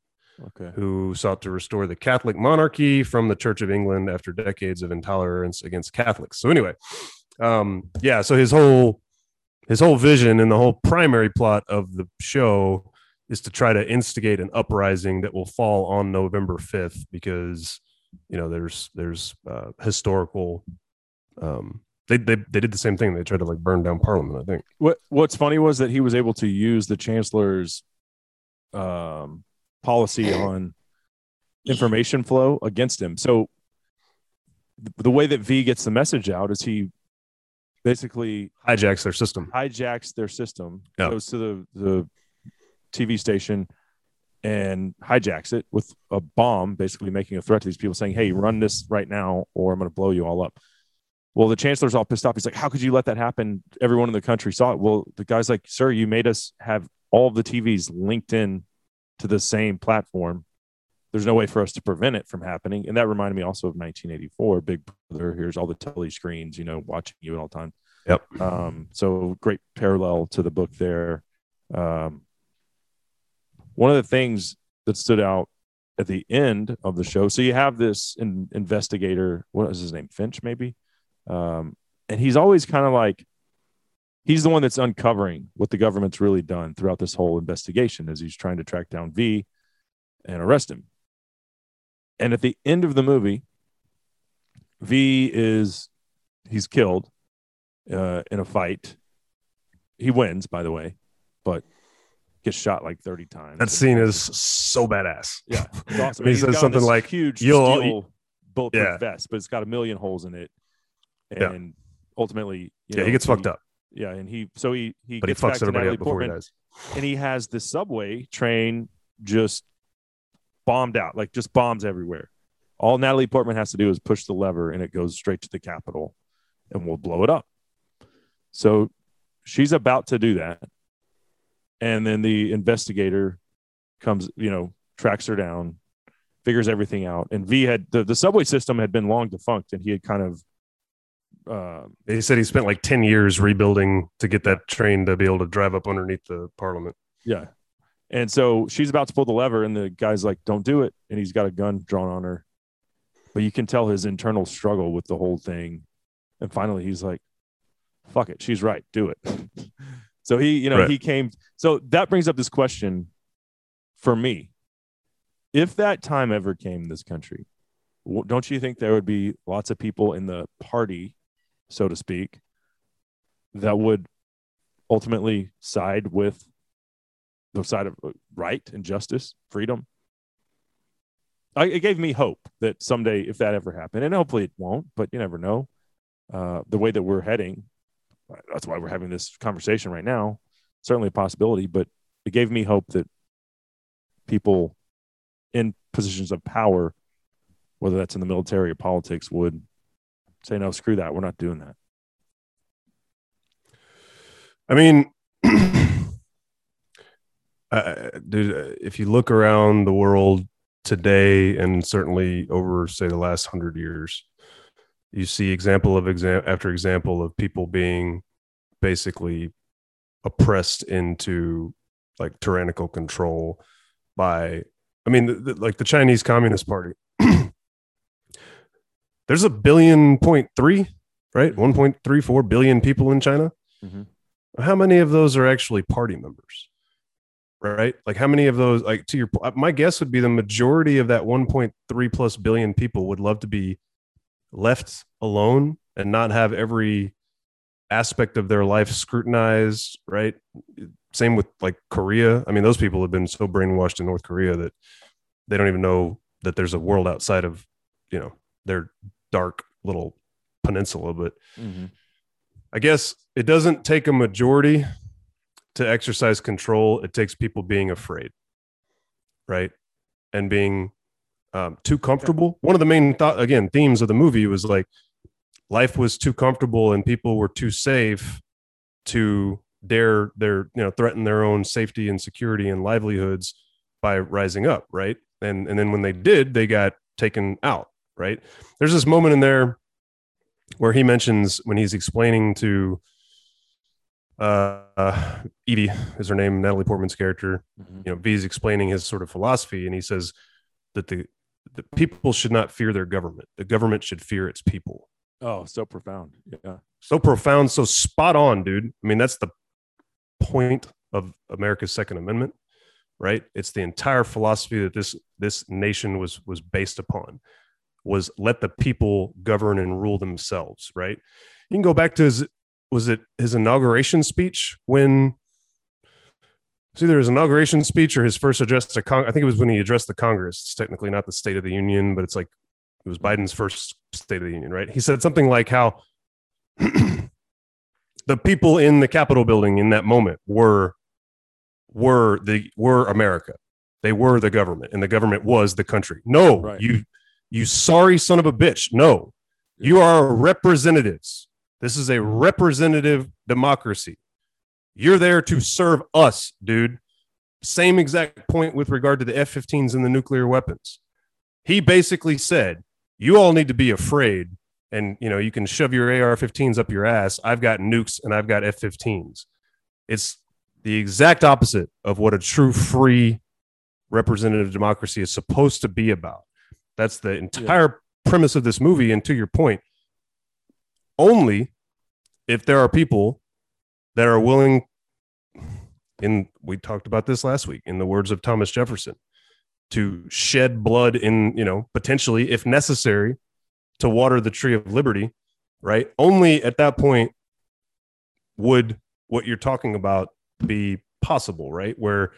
okay, who sought to restore the Catholic monarchy from the Church of England after decades of intolerance against Catholics. So anyway, um, yeah. So his whole his whole vision and the whole primary plot of the show is to try to instigate an uprising that will fall on November 5th because you know there's there's uh, historical um they, they they did the same thing they tried to like burn down parliament i think what what's funny was that he was able to use the chancellor's um, policy on information flow against him. So the way that V gets the message out is he basically hijacks their system hijacks their system, Yeah. goes to the the TV station and hijacks it with a bomb, basically making a threat to these people, saying, "Hey, run this right now, or I'm going to blow you all up." Well, the chancellor's all pissed off. He's like, "How could you let that happen? Everyone in the country saw it." Well, the guy's like, "Sir, you made us have all of the TVs linked in to the same platform. There's no way for us to prevent it from happening." And that reminded me also of 1984. Big Brother, here's all the telly screens, you know, watching you at all time. Yep. Um, so great parallel to the book there. Um, one of the things that stood out at the end of the show. So you have this in, investigator. What is his name? Finch, maybe. Um, and he's always kind of like he's the one that's uncovering what the government's really done throughout this whole investigation as he's trying to track down V and arrest him. And at the end of the movie, V is he's killed uh, in a fight. He wins, by the way, but gets shot like 30 times. that scene is so badass yeah, awesome. He says something like, huge "You'll- steel bulletproof Yeah. vest, but it's got a million holes in it. Yeah. And ultimately, you yeah know, he gets fucked up Yeah, and he so he he but he gets back fucks to everybody Natalie up before he Portman, dies and he has the subway train just bombed out, like just bombs everywhere. All Natalie Portman has to do is push the lever, and it goes straight to the Capitol, and we'll blow it up. So she's about to do that, and then the investigator comes, you know, tracks her down, figures everything out, and V had the, the subway system had been long defunct, and he had kind of. Uh, he said he spent like 10 years rebuilding to get that train to be able to drive up underneath the parliament Yeah. And so she's about to pull the lever, and the guy's like, Don't do it. And he's got a gun drawn on her. But you can tell his internal struggle with the whole thing. And finally, he's like, Fuck it. She's right. Do it. so he, you know, Right. he came. So that brings up this question for me. If that time ever came in this country, don't you think there would be lots of people in the party, so to speak, that would ultimately side with the side of uh, right and justice, freedom. I, it gave me hope that someday, if that ever happened, and hopefully it won't, but you never know. Uh, the way that we're heading, that's why we're having this conversation right now. Certainly a possibility, but it gave me hope that people in positions of power, whether that's in the military or politics, would say, "No, screw that. We're not doing that." I mean, uh, dude, uh, if you look around the world today, and certainly over, say, the last hundred years, you see example of exam after example of people being basically oppressed into like tyrannical control by, I mean, the, the, like the Chinese Communist Party. there's a billion point three, right? 1.34 billion people in China. Mhm. How many of those are actually party members? Right? Like how many of those like to your my guess would be the majority of that 1.3 plus billion people would love to be left alone and not have every aspect of their life scrutinized, right? Same with like Korea. I mean, those people have been so brainwashed in North Korea that they don't even know that there's a world outside of, you know, their dark little peninsula. But Mhm. I guess it doesn't take a majority to exercise control. It takes people being afraid, right? And being um, too comfortable. One of the main thought again themes of the movie was like life was too comfortable and people were too safe to dare their you know threaten their own safety and security and livelihoods by rising up, right? And and then when they did, they got taken out, right? There's this moment in there where he mentions when he's explaining to uh, Evey is her name, Natalie Portman's character, Mhm. you know, V's explaining his sort of philosophy, and he says that the the people should not fear their government. The government should fear its people. Oh, so profound. Yeah. So profound, so spot on, dude. I mean, that's the point of America's Second Amendment, right? It's the entire philosophy that this this nation was was based upon was let the people govern and rule themselves, right? You can go back to his was it his inauguration speech when it's either his inauguration speech or his first address to Congress. I think it was when he addressed the Congress. It's technically not the State of the Union, but it's like it was Biden's first State of the Union, right? He said something like how the people in the Capitol building in that moment were were the were America. They were the government, and the government was the country. No, Right. you you sorry son of a bitch. No, you are representatives. This is a representative democracy. You're there to serve us, dude. Same exact point with regard to the F 15s and the nuclear weapons. He basically said, You all need to be afraid, and you know, you can shove your AR 15s up your ass. I've got nukes and I've got F 15s. It's the exact opposite of what a true free representative democracy is supposed to be about. That's the entire premise of this movie. And to your point, only if there are people that are willing in we talked about this last week in the words of Thomas Jefferson to shed blood in you know potentially if necessary to water the tree of liberty right? Only at that point would what you're talking about be possible right? Where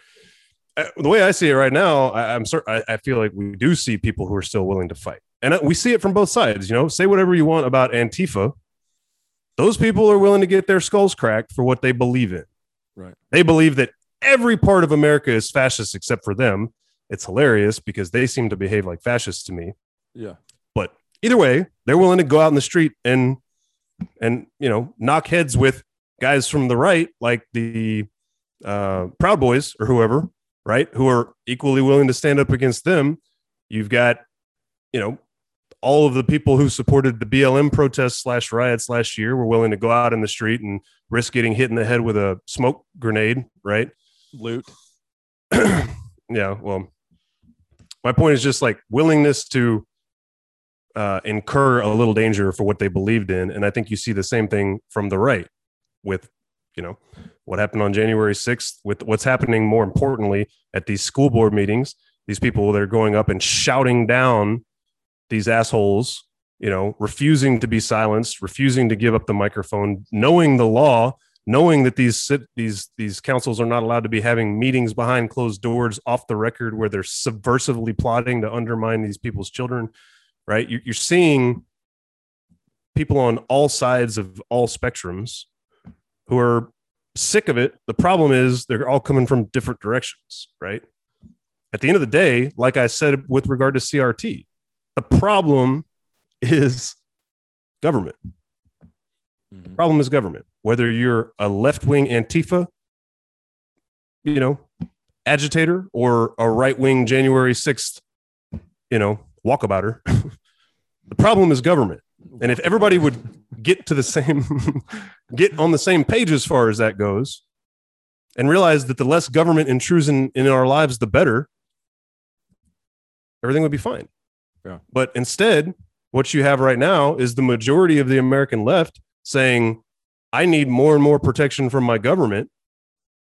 uh, the way I see it right now, I, I'm certain I, I feel like we do see people who are still willing to fight, and uh, we see it from both sides. You know, say whatever you want about Antifa, those people are willing to get their skulls cracked for what they believe in. Right. They believe that every part of America is fascist except for them. It's hilarious because they seem to behave like fascists to me. Yeah. But either way, they're willing to go out in the street and and you know knock heads with guys from the right, like the uh, Proud Boys or whoever, right? Who are equally willing to stand up against them. You've got, you know, all of the people who supported the BLM protests slash riots last year were willing to go out in the street and risk getting hit in the head with a smoke grenade, right? Loot. yeah, well, my point is just like willingness to uh, incur a little danger for what they believed in, and I think you see the same thing from the right with, you know, what happened on January sixth, with what's happening more importantly at these school board meetings. These people that are going up and shouting down these assholes, you know, refusing to be silenced, refusing to give up the microphone, knowing the law, knowing that these sit- these these councils are not allowed to be having meetings behind closed doors off the record where they're subversively plotting to undermine these people's children right? You- you're seeing people on all sides of all spectrums who are sick of it. The problem is they're all coming from different directions right? At the end of the day like i said with regard to crt the problem is government Mhm. problem is government. Whether you're a left wing Antifa, you know, agitator or a right wing January 6th, you know, walkabouter, the problem is government. And if everybody would get to the same, get on the same page as far as that goes, and realize that the less government intrusion in our lives, the better, everything would be fine. Yeah. But instead, what you have right now is the majority of the American left saying, I need more and more protection from my government.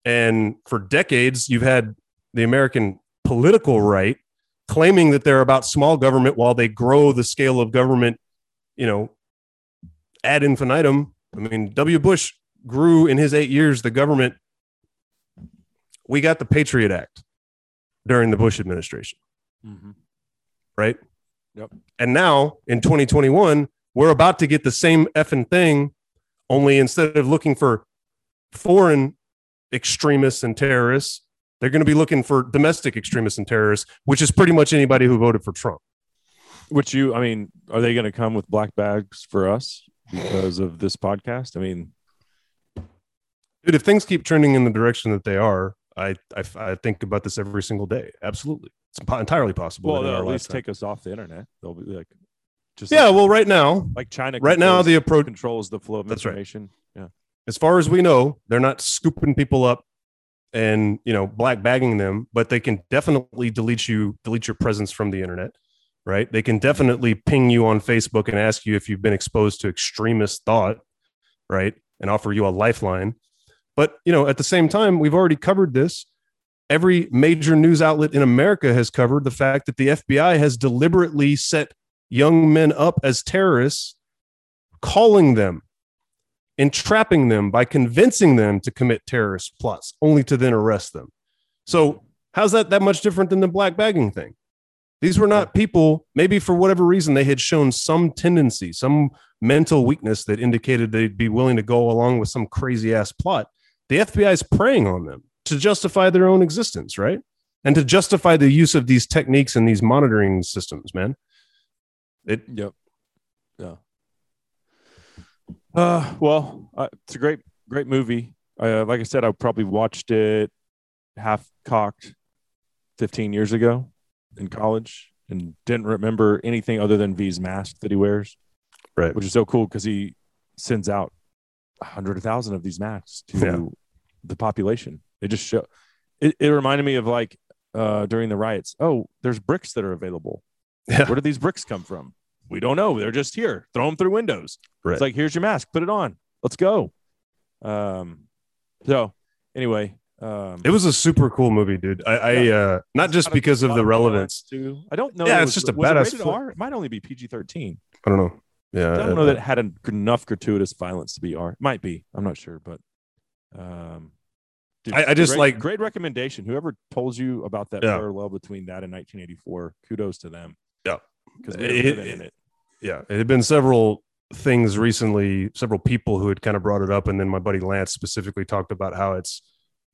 And for decades, you've had the American political right claiming that they're about small government while they grow the scale of government, you know, ad infinitum. I mean, W. Bush grew in his eight years the government. We got the Patriot Act during the Bush administration, mm-hmm. right? Yep. And now in 2021, we're about to get the same effing thing, only instead of looking for foreign extremists and terrorists, they're going to be looking for domestic extremists and terrorists, which is pretty much anybody who voted for Trump. Which you, I mean, are they going to come with black bags for us because of this podcast? I mean, Dude, if things keep trending in the direction that they are, I I, I think about this every single day. Absolutely, it's entirely possible. well, they'll at least lifetime. take us off the internet. They'll be like, just Yeah, like, well, right now, like China. right now the approach controls the flow of That's right. information. Yeah. as far as we know, they're not scooping people up and you know black bagging them, but they can definitely delete you, delete your presence from the internet. Right? They can definitely ping you on Facebook and ask you if you've been exposed to extremist thought, right? And offer you a lifeline. But you know, at the same time, we've already covered this. Every major news outlet in America has covered the fact that the FBI has deliberately set young men up as terrorists, calling them entrapping them by convincing them to commit terrorist plots, only to then arrest them. So, how's that that much different than the black bagging thing? These were not people, maybe for whatever reason, they had shown some tendency, some mental weakness that indicated they'd be willing to go along with some crazy ass plot. The FBI is preying on them to justify their own existence, right? And to justify the use of these techniques and these monitoring systems, man. It Yep. Yeah. Uh, well, uh, it's a great, great movie. Uh, like I said, I probably watched it half cocked 15 years ago in college and didn't remember anything other than V's mask that he wears, right. which is so cool because he sends out a hundred thousand of these masks to Yeah. The population. It just show. It, it reminded me of like uh, during the riots. Oh, there's bricks that are available. Yeah. Where did these bricks come from? We don't know. They're just here. Throw them through windows. Right. It's like here's your mask. Put it on. Let's go. Um. So anyway, um, It was a super cool movie, dude. I, I uh, not just because of the relevance. Too. I don't know. Yeah, it it's was- just a it badass rated. R? It might only be PG thirteen. I don't know. Yeah, I don't know that it had enough gratuitous violence to be R. Might be. I'm not sure, but um, dude, I- I just great- like- great recommendation. Whoever told you about that Yeah. parallel between that and 1984, kudos to them. Yeah. because It- it, it- in it. yeah, it had been several things recently, several people who had kind of brought it up, and then my buddy Lance specifically talked about how it's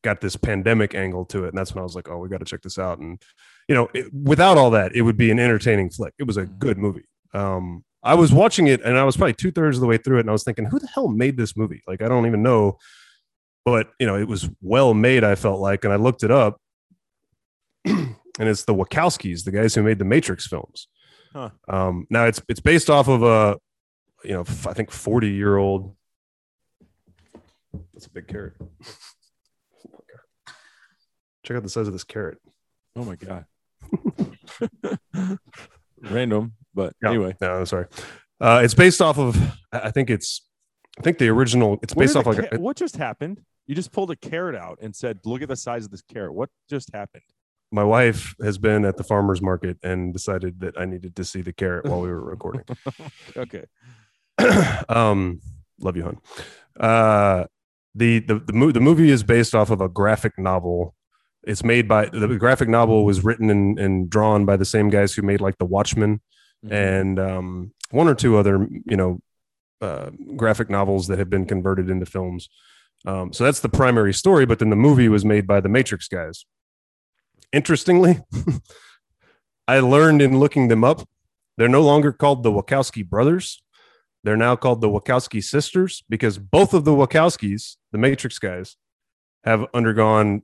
got this pandemic angle to it, and that's when I was like, oh, we got to check this out. And you know, it, without all that, it would be an entertaining flick. It was a Mhm. good movie. Um, I was watching it, and I was probably two thirds of the way through it, and I was thinking, who the hell made this movie? Like, I don't even know. But you know, it was well made. I felt like, and I looked it up, and it's the Wachowskis, the guys who made the Matrix films. Huh. Um, now it's it's based off of a, you know, f- I think forty year old. That's a big carrot. Check out the size of this carrot. Oh my god. Random, but Yeah. anyway. No, I'm sorry. Uh, it's based off of. I think it's. I think the original. It's based off the like. A, what just happened? You just pulled a carrot out and said, "Look at the size of this carrot." What just happened? my wife has been at the farmers market and decided that I needed to see the carrot while we were recording. Okay. um, love you, hon. Uh, the the the, mo- the movie is based off of a graphic novel. It's made by the graphic novel was written and, and drawn by the same guys who made like The Watchmen Mhm. and um, one or two other you know uh, graphic novels that have been converted into films. Um, so that's the primary story, but then the movie was made by the Matrix guys. Interestingly, I learned in looking them up, they're no longer called the Wachowski brothers. They're now called the Wachowski sisters because both of the Wachowskis, the Matrix guys, have undergone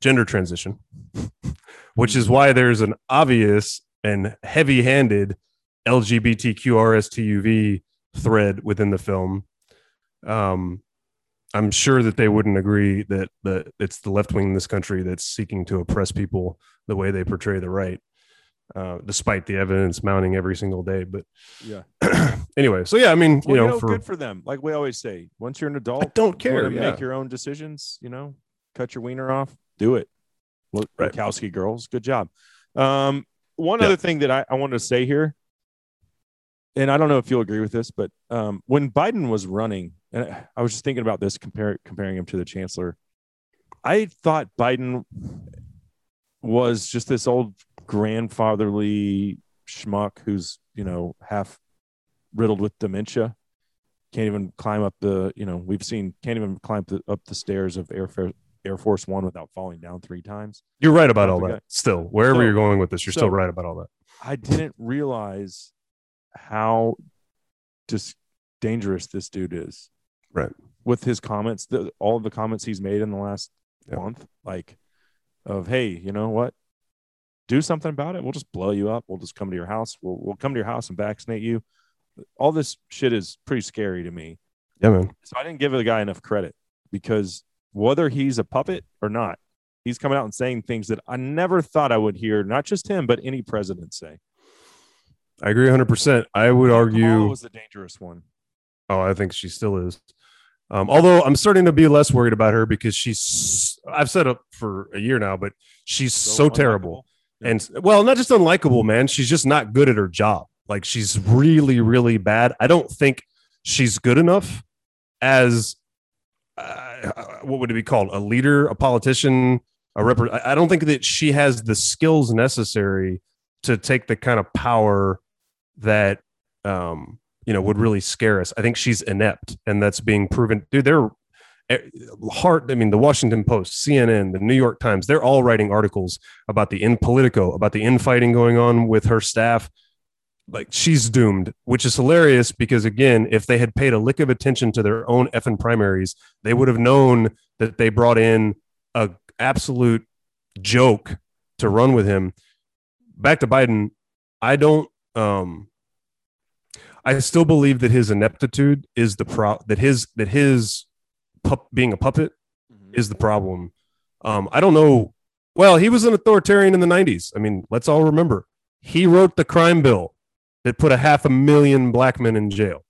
gender transition, which is why there's an obvious and heavy handed LGBTQRSTUV thread within the film. Um, I'm sure that they wouldn't agree that that it's the left wing in this country that's seeking to oppress people the way they portray the right. uh, despite the evidence mounting every single day. But Yeah. anyway, so yeah, I mean, you Well, know, for good for them. Like we always say, once you're an adult, I don't you care. Yeah. make your own decisions. You know, cut your wiener off, do it. Look, Right. Girls, good job. Um, one Yeah. other thing that I, I wanted to say here, and I don't know if you'll agree with this, but um, when Biden was running, and I- was just thinking about this, compare, comparing him to the chancellor. I thought Biden was just this old grandfatherly schmuck who's you know half riddled with dementia can't even climb up the you know we've seen can't even climb the, up the stairs of air, Fa- air force one without falling down three times You're right about all that. Still, wherever So- you're going with this, you're so- still right about all that. i didn't realize how just dangerous this dude is Right. with his comments the, all of the comments he's made in the last Yeah. month like of hey you know what do something about it we'll just blow you up we'll just come to your house we'll, we'll come to your house and vaccinate you all this shit is pretty scary to me Yeah, man. So I didn't give the guy enough credit because whether he's a puppet or not, he's coming out and saying things that I never thought I would hear, not just him, but any president say. I agree 100. percent I would Kamala argue. was the dangerous one. Oh, I think she still is. Um, although I'm starting to be less worried about her because she's. I've said it for a year now, but she's so, terrible. unlikable. and well not just unlikable man she's just not good at her job like she's really really bad i don't think she's good enough as uh, what would it be called a leader a politician a rep i don't think that she has the skills necessary to take the kind of power that um you know would really scare us i think she's inept and that's being proven dude they're eh, hard i mean the washington post cnn the new york times they're all writing articles about the in Politico, about the infighting going on with her staff. Like she's doomed, which is hilarious because again, if they had paid a lick of attention to their own effing primaries, they would have known that they brought in a absolute joke to run with him. Back to Biden, I don't um I still believe that his ineptitude is the pro that his that his pup being a puppet Mhm. is the problem. Um, I don't know. Well, he was an authoritarian in the 90s. I mean, let's all remember he wrote the crime bill that put a half a million black men in jail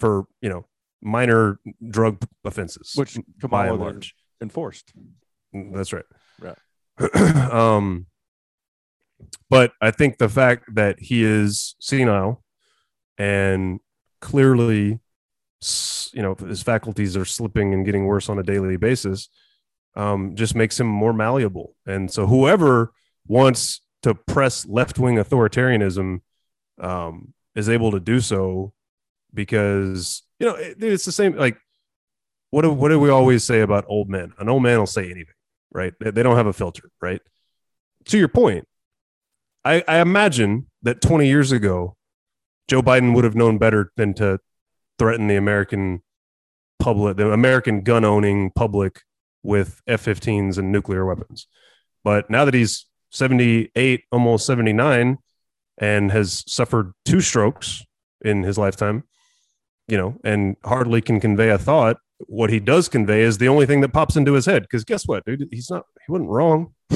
for, you know, minor drug offenses. which by and large. enforced. That's right. Right. um, but I think the fact that he is senile and clearly, you know, his faculties are slipping and getting worse on a daily basis, um, just makes him more malleable. And so, whoever wants to press left wing authoritarianism um, is able to do so because, you know, it, it's the same. Like, what do, what do we always say about old men? An old man will say anything right? They, they don't have a filter, right? To your point, I, I imagine that 20 years ago, Joe Biden would have known better than to threaten the American public, the American gun owning public with F 15s and nuclear weapons. But now that he's 78, almost 79, and has suffered two strokes in his lifetime, you know, and hardly can convey a thought, what he does convey is the only thing that pops into his head. Because guess what, dude? He's not, he wasn't wrong,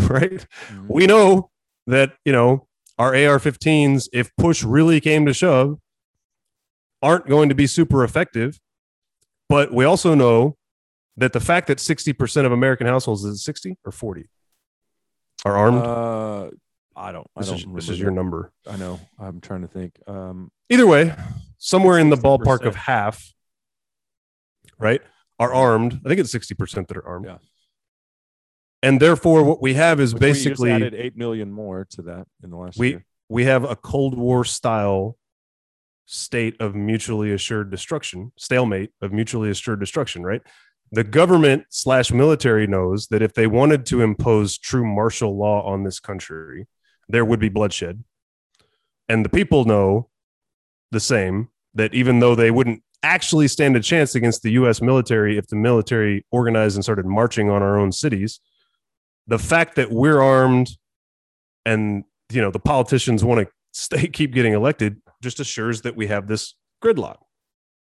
right? Mhm. We know that, you know, our AR 15s, if push really came to shove, aren't going to be super effective. But we also know that the fact that 60% of American households is 60 or 40 are armed. Uh, I don't. I this, don't is, this is your number. I know. I'm trying to think. Um, Either way, somewhere in the ballpark of half, right, are armed. I think it's 60% that are armed. Yeah. And therefore, what we have is which we just basically added eight million more to that in the last we year. we have a Cold War style state of mutually assured destruction, stalemate of mutually assured destruction, right? The government slash military knows that if they wanted to impose true martial law on this country, there would be bloodshed. And the people know the same that even though they wouldn't actually stand a chance against the US military if the military organized and started marching on our own cities, the fact that we're armed and you know the politicians want to stay keep getting elected just assures that we have this gridlock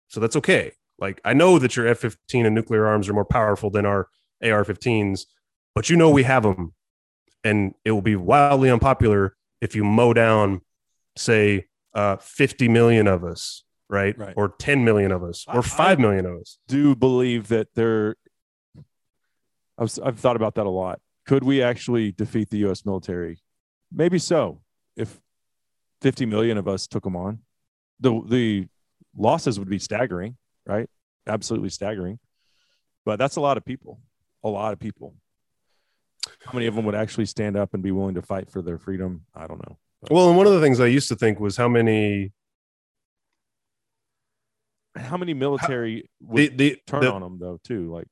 so that's okay like i know that your f-15 and nuclear arms are more powerful than our ar-15s but you know we have them and it will be wildly unpopular if you mow down, say, uh, 50 million of us, right? Right. Or 10 million of us, or 5 I- million of us. do believe that there. I was, I've thought about that a lot. Could we actually defeat the U.S. military? Maybe so. If 50 million of us took them on, the the losses would be staggering, right? Absolutely staggering. But that's a lot of people. A lot of people. How many of them would actually stand up and be willing to fight for their freedom? I don't know. Well, and one of the things I used to think was how many How many military the would the turn the, on them though? Too like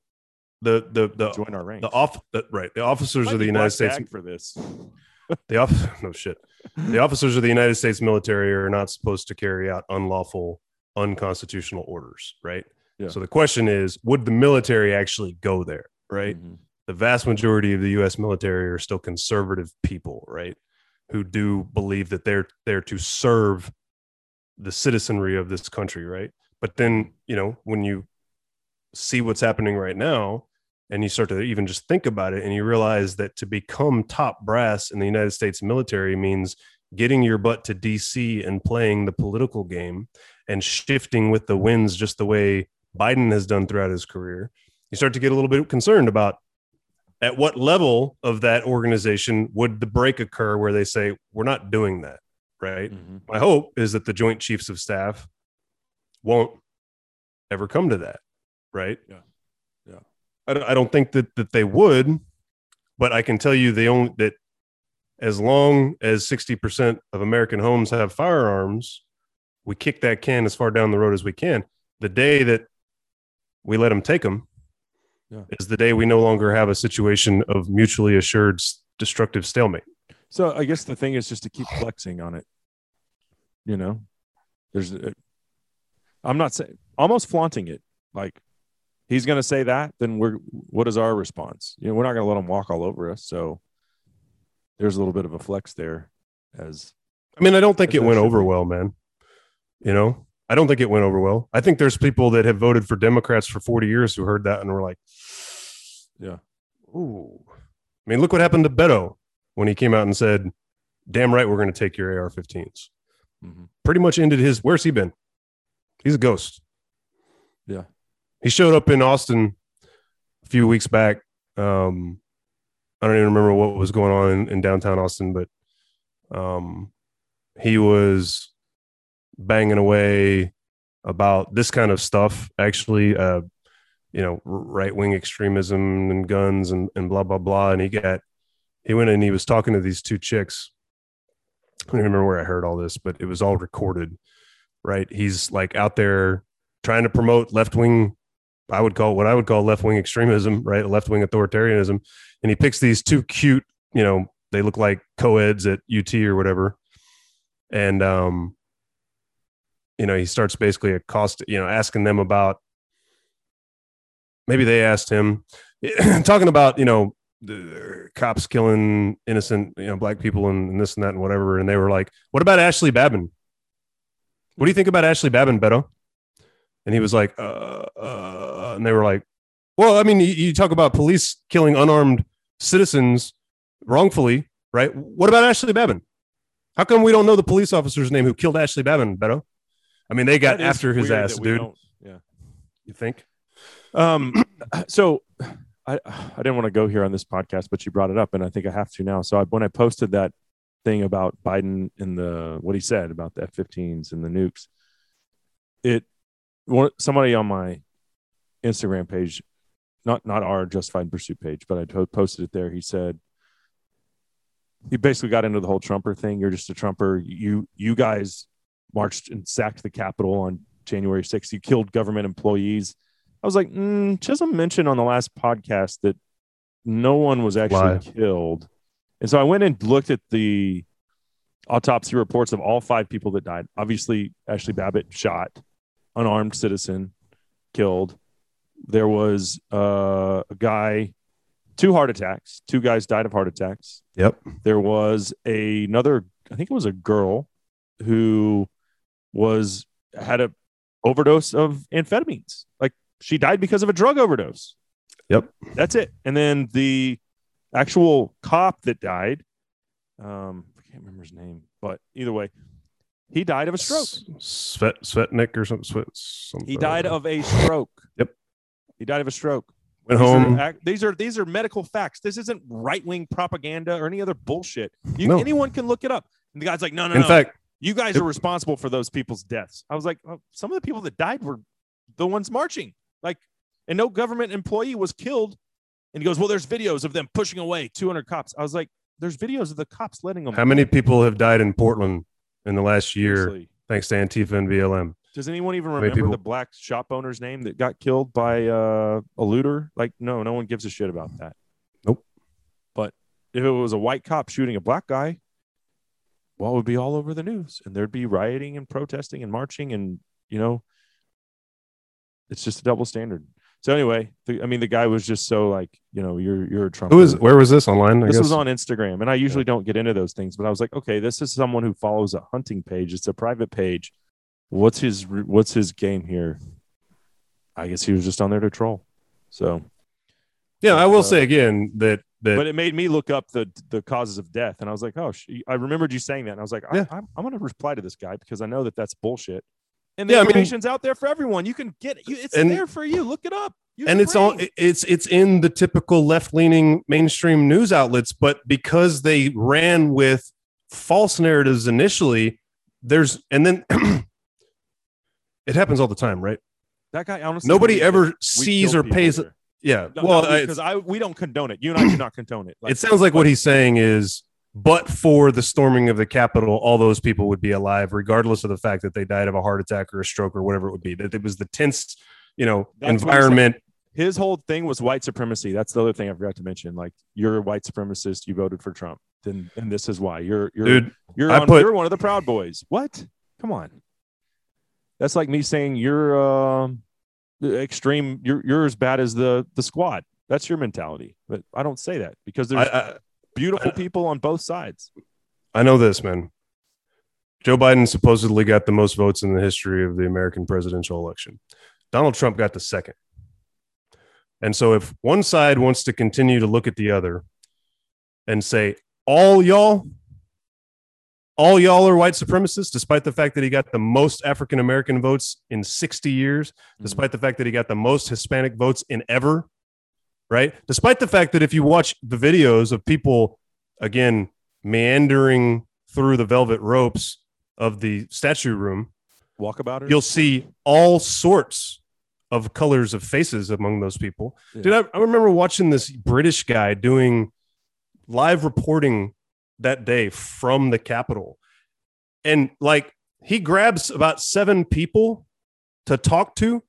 the the the, join our ranks. the off the, right the officers Might of the United States for this. the off no shit the officers of the United States military are not supposed to carry out unlawful unconstitutional orders, right? Yeah. So the question is, would the military actually go there, right? Mhm. the vast majority of the U.S. military are still conservative people, right? Who do believe that they're there to serve the citizenry of this country, right? But then, you know, when you see what's happening right now, and you start to even just think about it, and you realize that to become top brass in the United States military means getting your butt to DC and playing the political game and shifting with the winds, just the way Biden has done throughout his career. You start to get a little bit concerned about at what level of that organization would the break occur where they say we're not doing that right Mhm. my hope is that the joint chiefs of staff won't ever come to that right. Yeah. I don't, I don't think that that they would but i can tell you they only that as long as 60% of american homes have firearms we kick that can as far down the road as we can the day that we let them take them Yeah. is the day we no longer have a situation of mutually assured destructive stalemate So I guess the thing is just to keep flexing on it. You know, there's, a, I'm not saying almost flaunting it. Like he's going to say that, then we're, what is our response? You know, we're not going to let him walk all over us. So there's a little bit of a flex there as I mean, I don't think it went over be. well, man. You know, I don't think it went over well. I think there's people that have voted for Democrats for 40 years who heard that and were like, Yeah. Ooh. I mean, look what happened to Beto when he came out and said, damn right, we're going to take your AR 15s. Mhm. Pretty much ended his, where's he been? He's a ghost. Yeah. He showed up in Austin a few weeks back. Um, I don't even remember what was going on in, in downtown Austin, but um, he was banging away about this kind of stuff. Actually, uh, you know, right wing extremism and guns and, and blah blah blah. And he got he went and he was talking to these two chicks. I don't remember where I heard all this, but it was all recorded. Right? He's like out there trying to promote left wing. I would call what I would call left wing extremism, right? Left wing authoritarianism, and he picks these two cute, you know, they look like co-eds at UT or whatever, and um, you know, he starts basically accost, you know, asking them about. Maybe they asked him, talking about you know, the cops killing innocent you know black people and, and this and that and whatever, and they were like, "What about Ashley Babbitt? What do you think about Ashley Babbitt, Beto?" And he was like, uh, uh, and they were like, well, I mean, you, you talk about police killing unarmed citizens wrongfully, right? What about Ashley Babbitt? How come we don't know the police officer's name who killed Ashley Babbitt, Beto? I mean, they got after his ass, dude. Yeah. You think? Um, so I I didn't want to go here on this podcast, but you brought it up, and I think I have to now. So I, when I posted that thing about Biden and the what he said about the F-15s and the nukes, it somebody on my Instagram page, not not our Justified Pursuit page, but I posted it there. He said he basically got into the whole Trumper thing. You're just a Trumper. You you guys marched and sacked the Capitol on January 6th. You killed government employees. I was like, mm, Chisholm mentioned on the last podcast that no one was actually killed. And so I went and looked at the autopsy reports of all five people that died. Obviously, Ashley Babbitt shot, unarmed citizen, killed. There was uh, a guy, two heart attacks. Two guys died of heart attacks. Yep. There was a, another, I think it was a girl who was had a overdose of amphetamines. Like she died because of a drug overdose. Yep. That's it. And then the actual cop that died, um, I can't remember his name, but either way, he died of a stroke. Svet Svetnik or something. Svet, something He died of a stroke. Yep. He died of a stroke. went These home. Are, these are these are medical facts. This isn't right wing propaganda or any other bullshit. You, No. Anyone can look it up. And the guy's like, no, no, In no. fact, you guys it- are responsible for those people's deaths. I was like, oh, some of the people that died were the ones marching. Like, and no government employee was killed. And he goes, well, there's videos of them pushing away 200 cops. I was like, there's videos of the cops letting them. how many people have died in Portland in the last year Seriously. thanks to Antifa and BLM? Does anyone even remember people- the black shop owner's name that got killed by uh, a looter? Like, no, no one gives a shit about that. Nope. But if it was a white cop shooting a black guy, well, it would be all over the news, and there'd be rioting and protesting and marching, and you know, it's just a double standard. So anyway, the, I mean, the guy was just so like, you know, you're you're a Trump. Who is? Where was this online? I This guess. was on Instagram, and I usually don't get into those things, but I was like, okay, this is someone who follows a hunting page. It's a private page. What's his What's his game here? I guess he was just on there to troll. So, Yeah, I Uh, will say again that that but it made me look up the the causes of death, and I was like, oh, sh- I remembered you saying that, and I was like, Yeah. I, I'm I'm going to reply to this guy because I know that that's bullshit. And the Yeah, I mean- information's out there for everyone. You can get you. It's And- there for you. Look it up. Use and it's all it's it's in the typical left-leaning mainstream news outlets but because they ran with false narratives initially there's and then it happens all the time right that guy. Honestly, nobody ever sees or pays here. yeah No, well because I we don't condone it. You and I do not condone it. Like, it sounds like what he's saying is but for the storming of the capitol all those people would be alive regardless of the fact that they died of a heart attack or a stroke or whatever it would be that it was the tense you know That's environment his whole thing was white supremacy. That's the other thing I forgot to mention. Like you're a white supremacist, you voted for Trump, then and this is why you're you're dude you're on, put- you're one of the Proud Boys. What? Come on. That's like me saying you're um extreme. You're you're as bad as the the squad. That's your mentality. But I don't say that because I, there's I, beautiful people on both sides. I know this, man. Joe Biden supposedly got the most votes in the history of the American presidential election. Donald Trump got the second. And so, if one side wants to continue to look at the other and say, all y'all, all y'all are white supremacists, despite the fact that he got the most African American votes in 60 years, hmm. despite the fact that he got the most Hispanic votes in ever, right? Despite the fact that if you watch the videos of people, again, meandering through the velvet ropes of the statue room, Walkabout. you'll see all sorts of colors of faces among those people. Yeah. Dude, I, I remember watching this British guy doing live reporting that day from the Capitol. And like he grabs about seven people to talk to.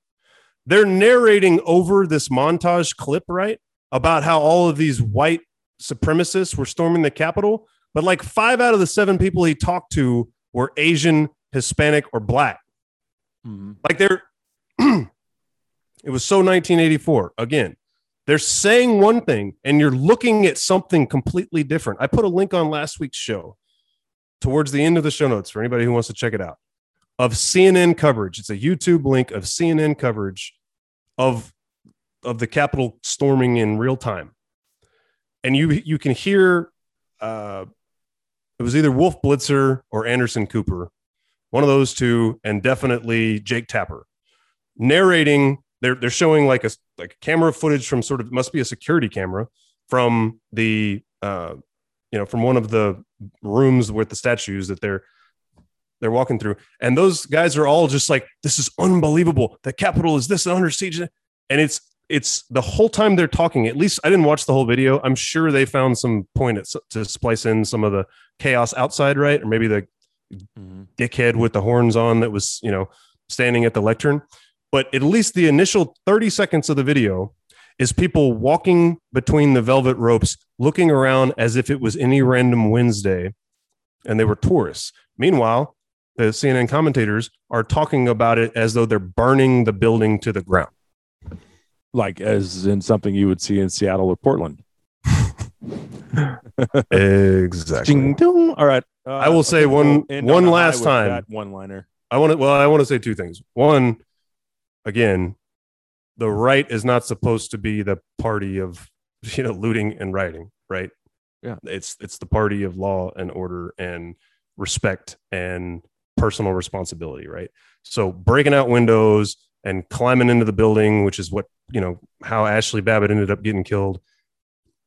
They're narrating over this montage clip, right? About how all of these white supremacists were storming the Capitol. But like five out of the seven people he talked to were Asian, Hispanic, or black. Mhm. Like they're, it was so 1984. Again, they're saying one thing and you're looking at something completely different. I put a link on last week's show towards the end of the show notes for anybody who wants to check it out of CNN coverage. It's a YouTube link of CNN coverage of of the Capitol storming in real time, and you you can hear uh, it was either Wolf Blitzer or Anderson Cooper, one of those two, and definitely Jake Tapper narrating. They're they're showing like a like camera footage from sort of must be a security camera from the uh, you know from one of the rooms with the statues that they're they're walking through, and those guys are all just like, "This is unbelievable. The Capitol is this under siege," and it's it's the whole time they're talking. At least I didn't watch the whole video. I'm sure they found some point at, to splice in some of the chaos outside, right? Or maybe the Mhm. dickhead with the horns on that was you know standing at the lectern. But at least the initial 30 seconds of the video is people walking between the velvet ropes, looking around as if it was any random Wednesday, and they were tourists. Meanwhile, the CNN commentators are talking about it as though they're burning the building to the ground. Like as in something you would see in Seattle or Portland. Exactly. Ding dong. All right. Uh, I will say think one- end one on last time. One liner. I want to. Well, I want to say two things. One, again, the right is not supposed to be the party of you know looting and rioting, right? Yeah. It's it's the party of law and order and respect and personal responsibility, right? So breaking out windows and climbing into the building, which is what, you know, how Ashley Babbitt ended up getting killed,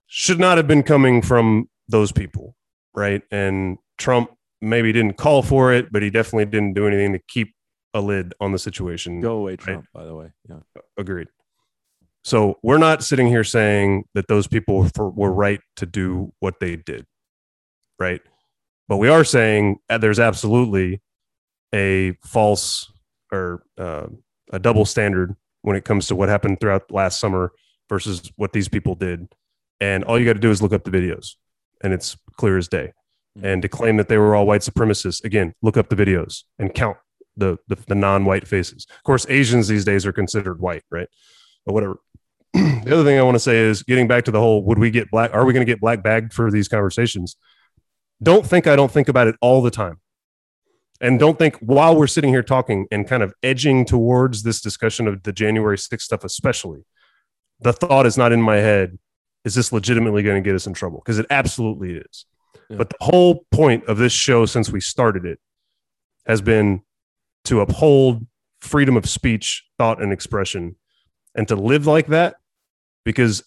should not have been coming from those people, right? And Trump maybe didn't call for it, but he definitely didn't do anything to keep a lid on the situation. Go away, Trump. By the way, yeah. Agreed. So we're not sitting here saying that those people for, were right to do what they did, right? But we are saying that there's absolutely a false or uh, a double standard when it comes to what happened throughout last summer versus what these people did. And all you got to do is look up the videos, and it's clear as day. And to claim that they were all white supremacists, again, look up the videos and count the the, the non-white faces. Of course, Asians these days are considered white, right? But whatever. the other thing I want to say is getting back to the whole would we get black are we going to get black bagged for these conversations? Don't think I don't think about it all the time. And don't think while we're sitting here talking and kind of edging towards this discussion of the January 6th stuff, especially, the thought is not in my head, is this legitimately going to get us in trouble? Because it absolutely is. Yeah. But the whole point of this show since we started it has been to uphold freedom of speech, thought, and expression, and to live like that. Because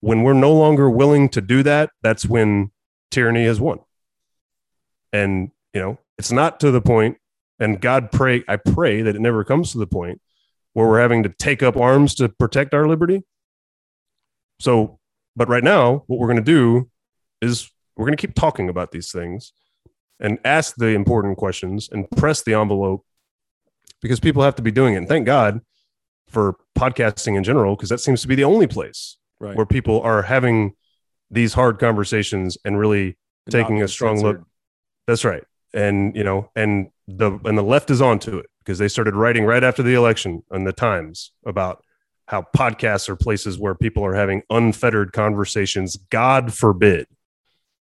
when we're no longer willing to do that, that's when tyranny has won. And, you know, it's not to the point, and God pray, I pray that it never comes to the point where we're having to take up arms to protect our liberty. So, but right now, what we're going to do is we're going to keep talking about these things and ask the important questions and press the envelope because people have to be doing it. And thank God for podcasting in general, because that seems to be the only place Right. where people are having these hard conversations and really And taking a strong censored. look. That's right. And you know, and the and the left is onto it because they started writing right after the election on the Times about how podcasts are places where people are having unfettered conversations. God forbid.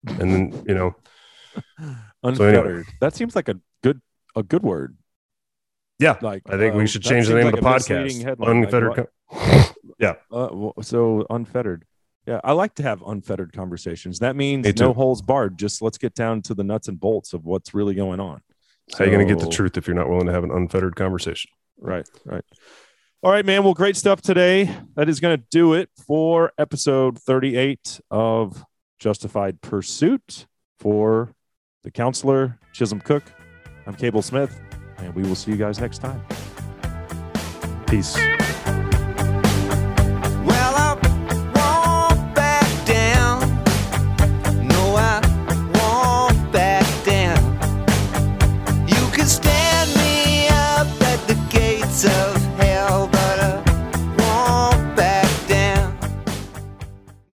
And then, you know, Unfettered. That seems like a good a good word. yeah, Like I think uh, we should change the name like of the podcast. headline. Like, Unfettered. yeah Uh, well, so unfettered. Yeah, I like to have unfettered conversations. That means no holes barred. Just let's get down to the nuts and bolts of what's really going on. How are you going to get the truth if you're not willing to have an unfettered conversation? Right, right. All right, man. Well, great stuff today. That is going to do it for episode 38 of Justified Pursuit for the counselor, Chisholm Cook. I'm Cable Smith, and we will see you guys next time. Peace.